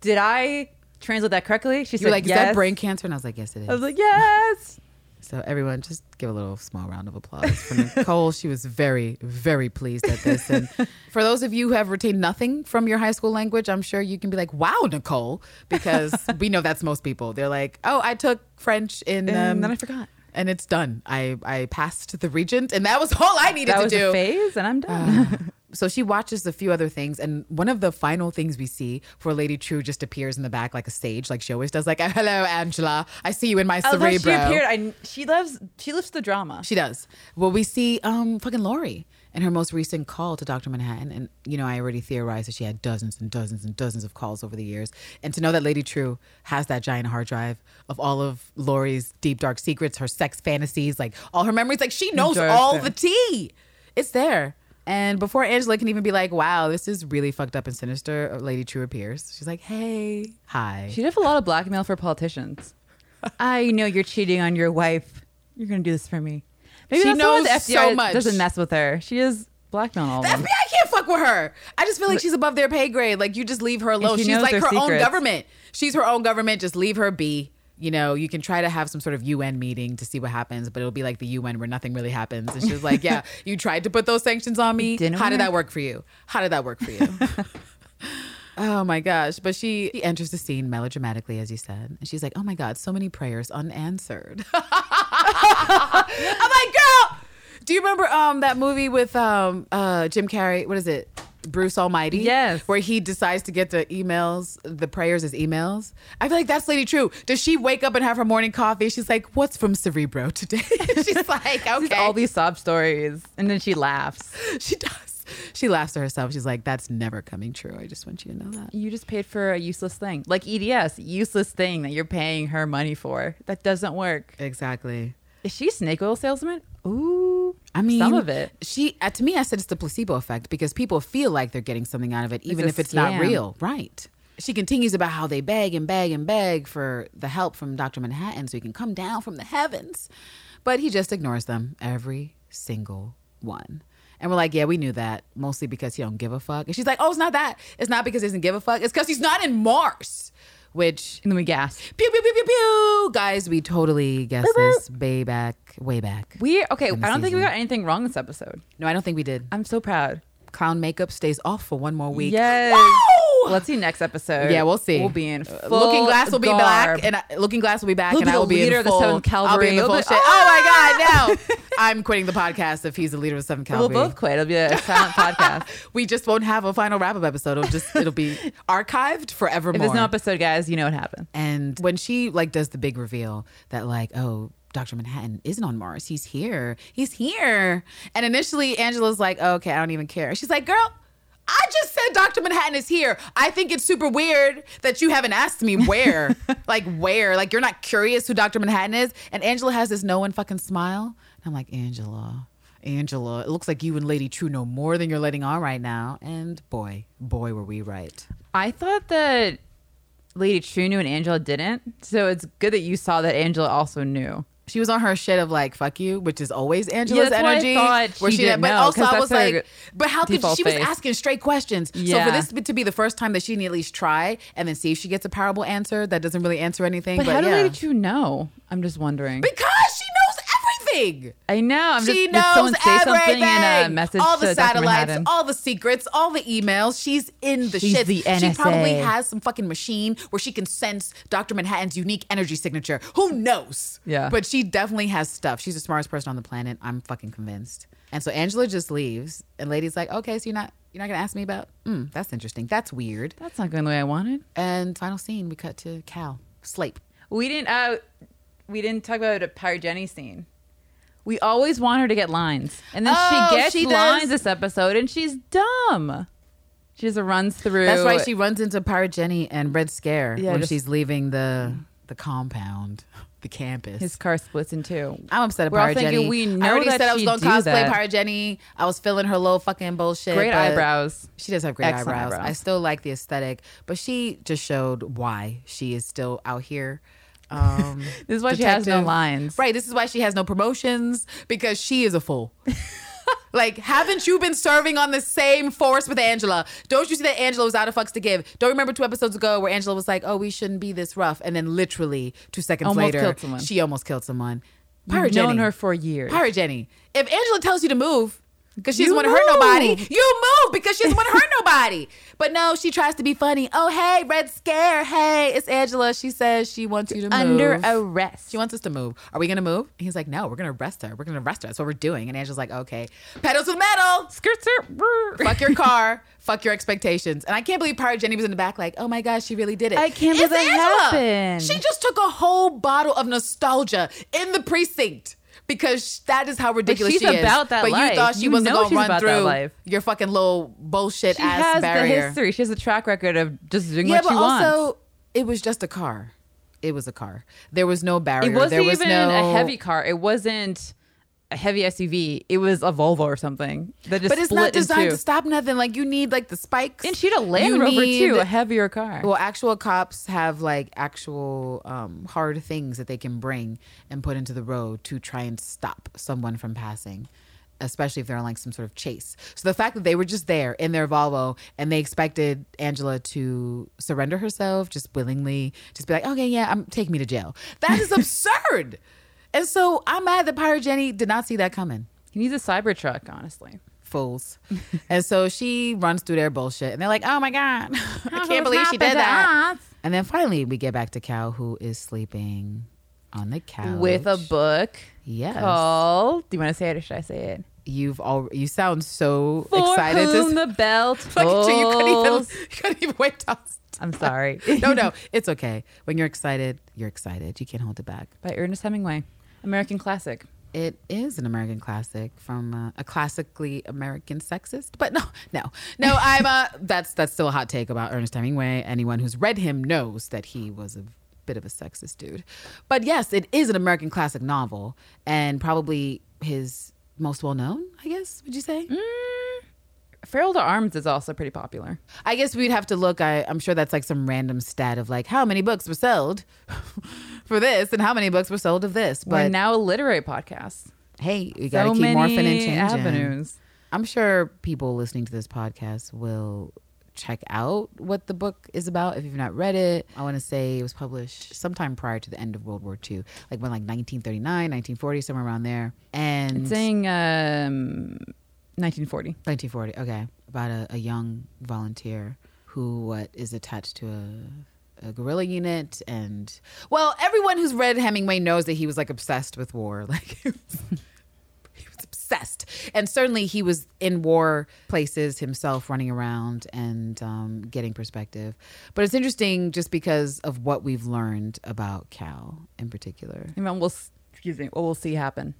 "Did I translate that correctly?" She You're said, like, "Is that brain cancer?" And I was like, "Yes, it is." I was like, "Yes." So everyone, just give a little small round of applause for Nicole. she was very, very pleased at this. And for those of you who have retained nothing from your high school language, I'm sure you can be like, "Wow, Nicole," because we know that's most people. They're like, "Oh, I took French in," And um, then I forgot. and it's done. I I passed the regent, and that was all I needed That to was do. a phase, and I'm done. So she watches a few other things, and one of the final things we see for Lady Trieu just appears in the back like a stage, like she always does. Like, "Hello, Angela, I see you in my how cerebro." she appeared. I, she loves. She lifts the drama. She does. Well, we see um fucking Laurie in her most recent call to Dr. Manhattan. And, you know, I already theorized that she had dozens and dozens and dozens of calls over the years. And to know that Lady Trieu has that giant hard drive of all of Laurie's deep, dark secrets, her sex fantasies, like all her memories, like she knows all the tea. It's there. And before Angela can even be like, wow, this is really fucked up and sinister, Lady Trieu appears. She's like, hey, hi. She did a lot of blackmail for politicians. I know you're cheating on your wife. You're gonna do this for me. Maybe she knows the FBI so much. doesn't mess with her. She is blackmail all The of them. FBI can't fuck with her. I just feel like she's above their pay grade. Like you just leave her alone. she She's like her own government. She's her own government. Just leave her be. You know, you can try to have some sort of UN meeting to see what happens, but it'll be like the UN where nothing really happens. And she was like, "Yeah, you tried to put those sanctions on me. Didn't How did that work for you? How did that work for you?" Oh my gosh. But she, she enters the scene melodramatically, as you said. And she's like, oh my God, so many prayers unanswered. I'm like, girl, do you remember um that movie with um uh Jim Carrey? What is it? Bruce Almighty. Yes. Where he decides to get the emails, the prayers as emails. I feel like that's Lady Trieu. Does she wake up and have her morning coffee? She's like, what's from Cerebro today? she's like, okay. All these sob stories, and then she laughs. she does. She laughs to herself. She's like, that's never coming true. I just want you to know that. You just paid for a useless thing, like EDS, useless thing that you're paying her money for. That doesn't work. Exactly. Is she a snake oil salesman? Ooh, I mean, some of it. She uh, to me, I said it's the placebo effect because people feel like they're getting something out of it, even if it's not real. Right. She continues about how they beg and beg and beg for the help from Dr. Manhattan so he can come down from the heavens. But he just ignores them, every single one. And we're like, yeah, we knew that, mostly because he don't give a fuck. And she's like, oh, it's not that. It's not because he doesn't give a fuck. It's because he's not in Mars. Which, And then we gasp. pew, pew, pew, pew, pew. Guys, we totally guessed this way back, way back. We okay. I don't think we season. got anything wrong this episode. No, I don't think we did. I'm so proud. clown makeup stays off for one more week. Yes. Woo! Let's see next episode. yeah, we'll see. We'll be in Uh, full Looking Glass will be garb. back, and I, Looking Glass will be back, He'll and be I will the be leader in of the full. Seventh I'll be in the full be- shit. Oh my god! Now I'm quitting the podcast if he's the leader of the Seventh we'll both quit. It'll be a silent podcast. We just won't have a final wrap up episode. It'll just it'll be archived forevermore. If there's no episode, guys, you know what happened. And when she like does the big reveal that like, oh, Dr. Manhattan isn't on Mars. He's here. He's here. And initially Angela's like, oh, okay, I don't even care. She's like, girl, I just said Dr. Manhattan is here. I think it's super weird that you haven't asked me where. like where? Like you're not curious who Dr. Manhattan is? And Angela has this no one fucking smile. And I'm like, Angela. Angela, it looks like you and Lady Trieu know more than you're letting on right now. And boy, boy, were we right. I thought that Lady Trieu knew and Angela didn't. So it's good that you saw that Angela also knew. She was on her shit of like "fuck you," which is always Angela's I energy. thought she didn't but know, also I was like, but how could default she was asking straight questions? So for this to be the first time that she can at least try and then see if she gets a parable answer that doesn't really answer anything. But, But, how did yeah. Lady Trieu know? I'm just wondering. because she knows everything. I know. I'm she just, knows someone say everything. something in a message all the satellites, all the secrets, all the emails. She's in the She's shit. the She probably has some fucking machine where she can sense Dr. Manhattan's unique energy signature. Who knows? Yeah. But she definitely has stuff. She's the smartest person on the planet. I'm fucking convinced. And so Angela just leaves, and Lady's like, "Okay, so you're not you're not gonna ask me about? Mm, that's interesting. That's weird." That's not going the way I wanted. And final scene, we cut to Cal Slape. We didn't. Uh, we didn't talk about a Pirate scene. We always want her to get lines, and then Oh, she gets she does. lines this episode, and she's dumb. She just runs through. That's why She runs into Pirate Jenny and Red Scare Yeah, when just- she's leaving the the compound, the campus. his car splits in two. I'm upset at We're all Pirate thinking, Jenny. we I already that said I was she'd going to do cosplay that. Pirate Jenny. I was feeling her little fucking bullshit. Great but eyebrows. She does have great Excellent eyebrows. eyebrows. I still like the aesthetic, but she just showed why she is still out here. Um, This is why she has no lines. Right. This is why she has no promotions because she is a fool. like, haven't you been serving on the same force with Angela? Don't you see that Angela was out of fucks to give? Don't remember two episodes ago where Angela was like, "Oh, we shouldn't be this rough," and then literally two seconds Almost later, she almost killed someone. You've Pirate known her for years. Pirate Jenny. If Angela tells you to move because she doesn't want to hurt nobody, you move because she doesn't want to hurt nobody. But no, she tries to be funny. Oh, hey, Red Scare. Hey, it's Angela. She says she wants you to move. Under arrest. She wants us to move. Are we going to move? And he's like, no, we're going to arrest her. We're going to arrest her. That's what we're doing. And Angela's like, okay. Pedals to the metal. Skirt, skirt. Fuck your car. Fuck your expectations. And I can't believe Pirate Jenny was in the back like, oh my gosh, she really did it. I can't It's believe that Angela. happened. She just took a whole bottle of nostalgia in the precinct. Because that is how ridiculous she's she is. about that but life. you thought she You wasn't gonna run through your fucking little bullshit She ass has barrier. the history. She has a track record of just doing yeah, what but she also wants. it was just a car. It was a car. There was no barrier. It wasn't there was even no a heavy car. It wasn't a heavy SUV. It was a Volvo or something that just But it's not designed to stop nothing. Like you need like the spikes. And she had a Land You Rover need- too, a heavier car. Well, actual cops have like actual um, hard things that they can bring and put into the road to try and stop someone from passing, especially if they're on like some sort of chase. So the fact that they were just there in their Volvo and they expected Angela to surrender herself just willingly, just be like, okay, yeah, I'm take me to jail. That is absurd. And so I'm mad that Pirate Jenny did not see that coming he needs a cyber truck, honestly. fools. and so she runs through their bullshit, and they're like, "Oh my god, I can't believe she did that." And then finally, we get back to Cal, who is sleeping on the couch With a book Yes, called. Do you want to say it or should I say it? you've all. You sound so For excited whom to. the bell Look at you! Couldn't even. You couldn't even wait. I'm sorry. no, no, it's okay. When you're excited, you're excited. You can't hold it back. By Ernest Hemingway, American classic. It is an American classic from uh, a classically American sexist, but no, no, no. I'm uh, that's that's still a hot take about Ernest Hemingway. Anyone who's read him knows that he was a bit of a sexist dude. But yes, it is an American classic novel and probably his most well known. I guess would you say? Farewell to Arms is also pretty popular. I guess we'd have to look. I, I'm sure that's like some random stat of like how many books were sold for this and how many books were sold of this. We're But now a literary podcast. hey, you got to so keep many morphing and changing. avenues. I'm sure people listening to this podcast will check out what the book is about if you've not read it. I want to say it was published sometime prior to the end of World War II, like when like 1939, 1940, somewhere around there. And It's saying um, 1940. 1940, okay, about a, a young volunteer who what is attached to a a guerrilla unit and well everyone who's read hemingway knows that he was like obsessed with war like he was, he was obsessed and certainly he was in war places himself running around and um, getting perspective but it's interesting just because of what we've learned about cal in particular And we'll, excuse me, what we'll see happen.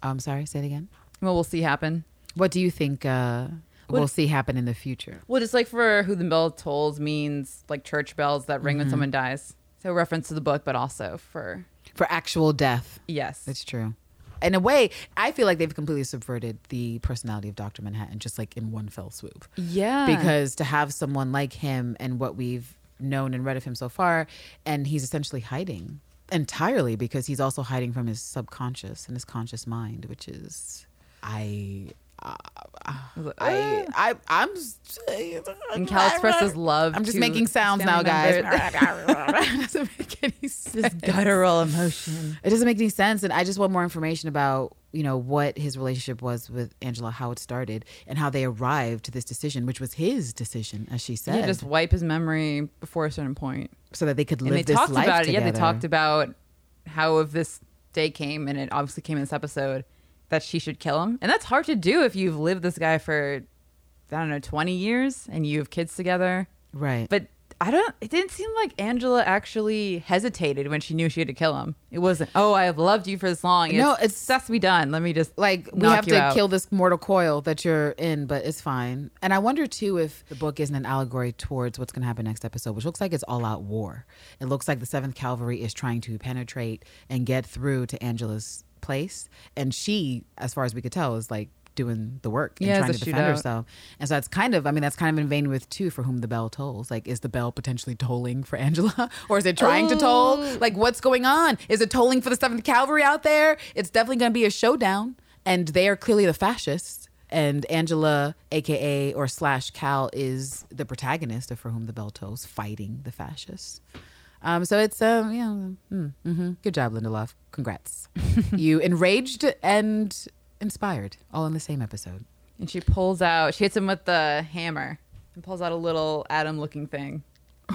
i'm sorry say it again What we'll see happen. What do you think uh, What- we'll see happen in the future Well, just like for who the bell tolls means like church bells that ring when someone dies. So reference to the book, but also for for actual death yes, It's true. In a way, I feel like they've completely subverted the personality of Dr. Manhattan just like in one fell swoop. yeah. Because to have someone like him and what we've known and read of him so far, and he's essentially hiding entirely because he's also hiding from his subconscious and his conscious mind, which is I. I, I, I'm. and Cal expresses love. I'm just making sounds now, guys. it doesn't make any sense. this guttural emotion. It doesn't make any sense, and I just want more information about you know what his relationship was with Angela, how it started, and how they arrived to this decision, which was his decision, as she said, Yeah, just wipe his memory before a certain point. so that they could live and they this talked life about it. together. Yeah, they talked about how if this day came, and it obviously came in this episode, that she should kill him, and that's hard to do if you've lived this guy for I don't know twenty years and you have kids together. right. But I don't. It didn't seem like Angela actually hesitated when she knew she had to kill him. It wasn't. Oh, I have loved you for this long. No, it's it's- that's to be done. Let me just like we have to out. kill this mortal coil that you're in, but it's fine. And I wonder too if the book isn't an allegory towards what's going to happen next episode, which looks like it's all out war. It looks like the Seventh Cavalry is trying to penetrate and get through to Angela's place, and she, as far as we could tell, is like doing the work and Yeah, trying to defend shootout. herself. And so that's kind of, I mean, that's kind of in vain with two for whom the bell tolls. Like, is the bell potentially tolling for Angela, or is it trying to toll? Like, what's going on? Is it tolling for the Seventh Cavalry out there? It's definitely going to be a showdown, and they are clearly the fascists. And Angela, aka or slash Cal, is the protagonist of For Whom the Bell Tolls, fighting the fascists. Um, so it's um, yeah, mm, hmm good job, Lindelof. Congrats, you enraged and inspired, all in the same episode. And she pulls out. She hits him with the hammer and pulls out a little Adam-looking thing.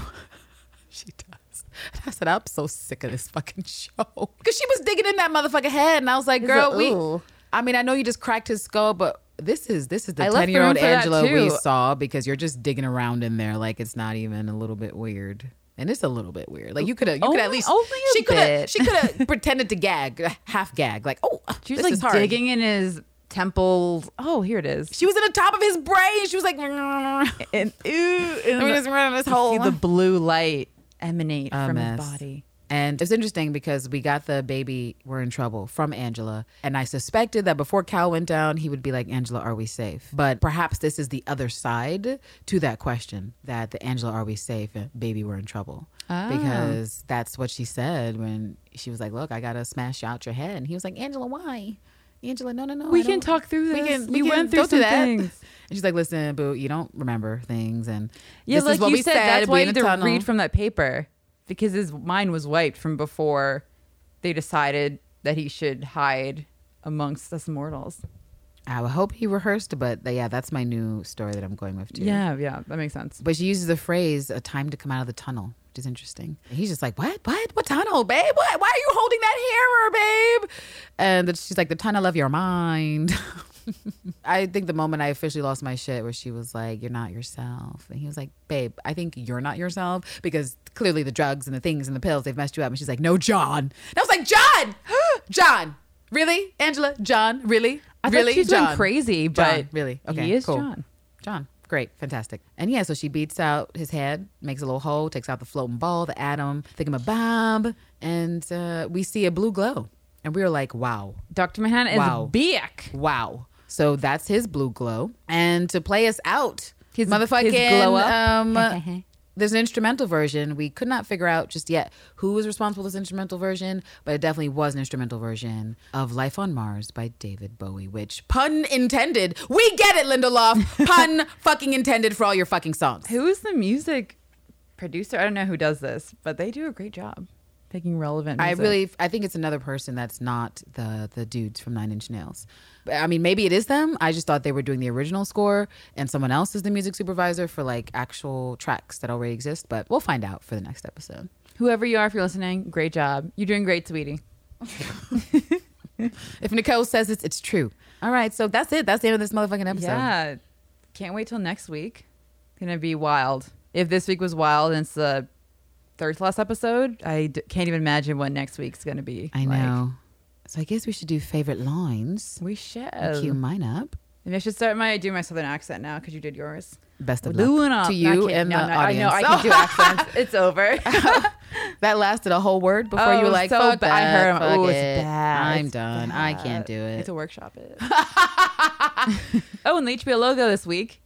She does. I said, I'm so sick of this fucking show. Because she was digging in that motherfucker head, and I was like, girl, we. ooh. I mean, I know you just cracked his skull, but this is this is the I left the ten year old room for that Angela we saw because you're just digging around in there like it's not even a little bit weird. And it's a little bit weird. Like you could have, you could at least only a she could have, bit. she could have pretended to gag, half gag, like oh, She was this like is hard. digging in his temples. Oh, here it is. She was in the top of his brain. She was like, And ooh, and me the- just run in this hole. see the blue light emanate from mess. his body. And it's interesting because we got the baby, we're in trouble from Angela. And I suspected that before Cal went down, he would be like, Angela, are we safe? But perhaps this is the other side to that question that the Angela, are we safe? Baby, we're in trouble. Ah. Because that's what she said when she was like, look, I got to smash out your head. And he was like, Angela, why? Angela, no, no, no. We can talk through We this. can, We we, went through some that. things. And she's like, listen, boo, you don't remember things. And Yeah, this like is what you we said, said. that's we why you had to tunnel. read from that paper because his mind was wiped from before they decided that he should hide amongst us mortals. I hope he rehearsed, but yeah, that's my new story that I'm going with too. Yeah, yeah, that makes sense. But she uses the phrase "a time to come out of the tunnel," which is interesting. And he's just like, "What? What? What tunnel, babe? What? Why are you holding that hammer, babe?" And she's like, "The tunnel of your mind." I think the moment I officially lost my shit, where she was like, "You're not yourself," and he was like, "Babe, I think you're not yourself because clearly the drugs and the things and the pills they've messed you up." And she's like, "No, John." And I was like, "John, John, really, Angela, John, really, I really, thought she's John, going crazy, but John, really, okay, he is cool. John. John. Great, fantastic. And yeah, so she beats out his head, makes a little hole, takes out the floating ball, the atom, thingamabob, and uh, we see a blue glow. And we were like, wow, Dr. Manhattan is Wow. wow. So that's his blue glow. And to play us out, His- motherfucking his glow up. Um, there's an instrumental version. We could not figure out just yet who was responsible for this instrumental version, but it definitely was an instrumental version of Life on Mars by David Bowie, which pun intended. We get it, Lindelof. Pun fucking intended for all your fucking songs. Who is the music producer? I don't know who does this, but they do a great job picking relevant Music. I really, I think it's another person that's not the the dudes from Nine Inch Nails. I mean, maybe it is them. I just thought they were doing the original score, and someone else is the music supervisor for like actual tracks that already exist. But we'll find out for the next episode. Whoever you are, if you're listening, great job. You're doing great, sweetie. If Nicole says it, it's true. All right, so that's it. That's the end of this motherfucking episode. Yeah. Can't wait till next week. Gonna be wild. If this week was wild and it's the third to last episode, I d- can't even imagine what next week's gonna be. I like. know. so I guess we should do favorite lines. We should. Cue mine up. Maybe I should start my do my southern accent now because you did yours. Best of Doing luck up. to you I and no, the no, audience. I know I can do accents. It's over. that lasted a whole word before you Oh, were like, so "Fuck ba- I heard him. fuck Oh, it's it. bad. I'm It's done. I can't do it." It's a workshop it. oh, and the HBO logo this week.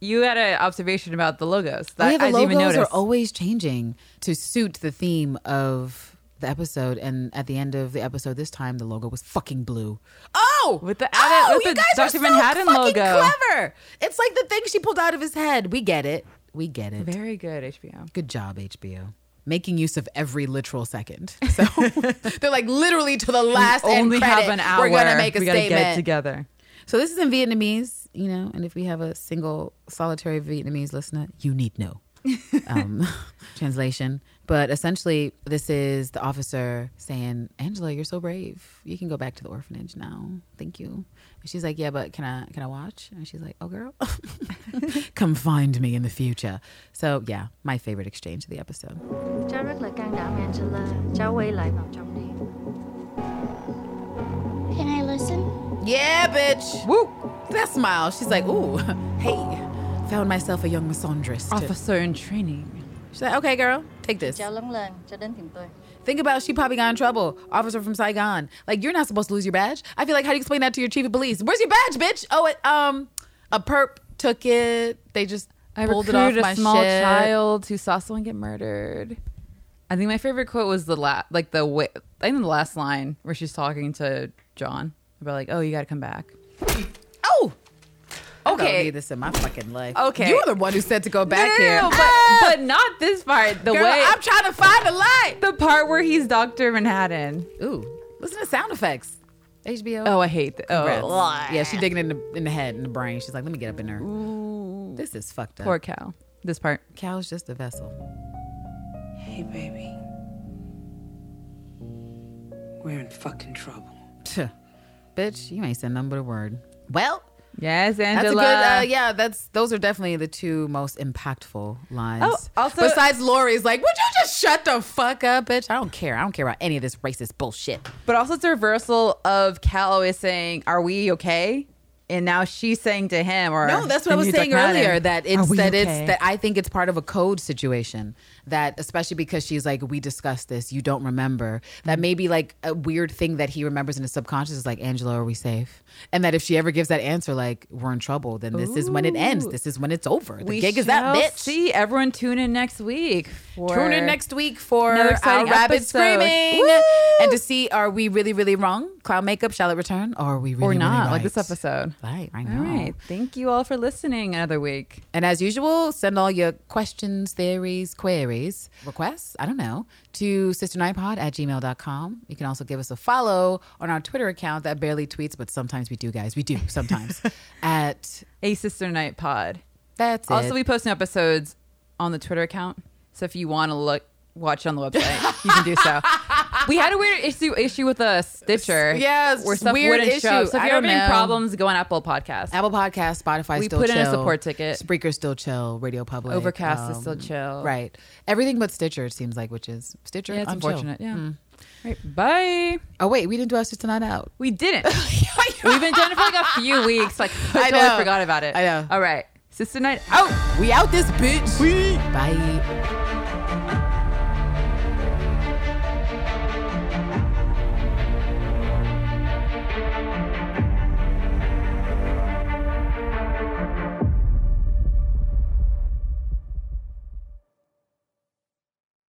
You had an observation about the logos. That oh, yeah, the I didn't even logos are notice. always changing to suit the theme of the episode. And at the end of the episode this time, the logo was fucking blue. Oh, With the oh, with you the guys Dr. are so Manhattan fucking logo. Clever. It's like the thing she pulled out of his head. We get it. We get it. Very good, HBO. Good job, HBO. Making use of every literal second. So they're like literally to the last We end only credit, have an hour. We're gonna make a we gotta statement. get it together. So this is in Vietnamese, you know, and if we have a single solitary Vietnamese listener, you need no um, translation. But essentially, this is the officer saying, "Angela, you're so brave. You can go back to the orphanage now. Thank you." And she's like, "Yeah, but can I can I watch?" And she's like, "Oh, girl, come find me in the future." So yeah, my favorite exchange of the episode. Yeah, bitch. Woo. That smile. She's like, "Ooh, hey, found myself a young misandrist." Officer in training. She's like, "Okay, girl, take this." Cháu lớn lên cho đến tìm tôi. Think about she probably got in trouble. Officer from Saigon. Like you're not supposed to lose your badge. I feel like how do you explain that to your chief of police? Where's your badge, bitch? Oh, it, um, a perp took it. They just I pulled it off recruited my a small shit. child who saw someone get murdered. I think my favorite quote was the last, like the way, I think the last line where she's talking to John about like, "Oh, you got to come back." Oh, Okay. I don't Okay. need this in my fucking life. Okay. you're the one who said to go back No, no, here. no, but, Ah! but not this part. The Girl, way I'm trying to find a light. the part where he's Doctor Manhattan. Ooh, listen to sound effects. HBO. Oh, I hate that. Congrats. Oh, yeah, she digging in the in the head in the brain. She's like, let me get up in there. Ooh. This is fucked up. poor cow. This part. Cow's just a vessel. Hey, baby. We're in fucking trouble. Bitch, you ain't said nothing but a word. Well, Yes, That's Angela. a good. Uh, yeah, that's those are definitely the two most impactful lines. Oh, also- besides Laurie's, like, would you just shut the fuck up, bitch? I don't care. I don't care about any of this racist bullshit. But also, it's a reversal of Cal always saying, "Are we okay?" and now she's saying to him, or No, that's what I was saying like, earlier. That it's that okay?" it's that I think it's part of a code situation. That especially because she's like, we discussed this, you don't remember. That maybe like a weird thing that he remembers in his subconscious is like, Angela, are we safe? And that if she ever gives that answer, like we're in trouble, then this is when it ends. This is when it's over. The we gig is that bitch. See everyone tune in next week. For Tune in next week for Another our rabbit screaming Woo! and to see are we really really wrong? Cloud makeup shall it return or are we really wrong? or really not, like this episode. Right, I All know. right. Thank you all for listening another week. And as usual, send all your questions, theories, queries, requests, I don't know, to sisternightpod at gmail.com. You can also give us a follow on our Twitter account that barely tweets, but sometimes we do, guys. We do sometimes. at A Sister Night Pod. that's Also, it. we post new episodes on the Twitter account. So if you want to look, watch on the website, you can do so. We had a weird issue issue with a Stitcher. Yes, where stuff weird wouldn't show. issue. So if I you're having know. problems, go on Apple Podcasts. Apple Podcast, Spotify We still put in a support ticket. Spreaker still chill. Radio Public. um, Overcast is still chill. Right. Everything but Stitcher, it seems like, which is Stitcher. Yeah, it's unfortunate. Yeah. Hmm. Right. Bye. Oh, wait, we didn't do our Sister Night Out. We didn't. We've been doing it for like a few weeks. Like I I totally know. forgot about it. I know. All right. Sister Night out. We out this bitch. We. Bye.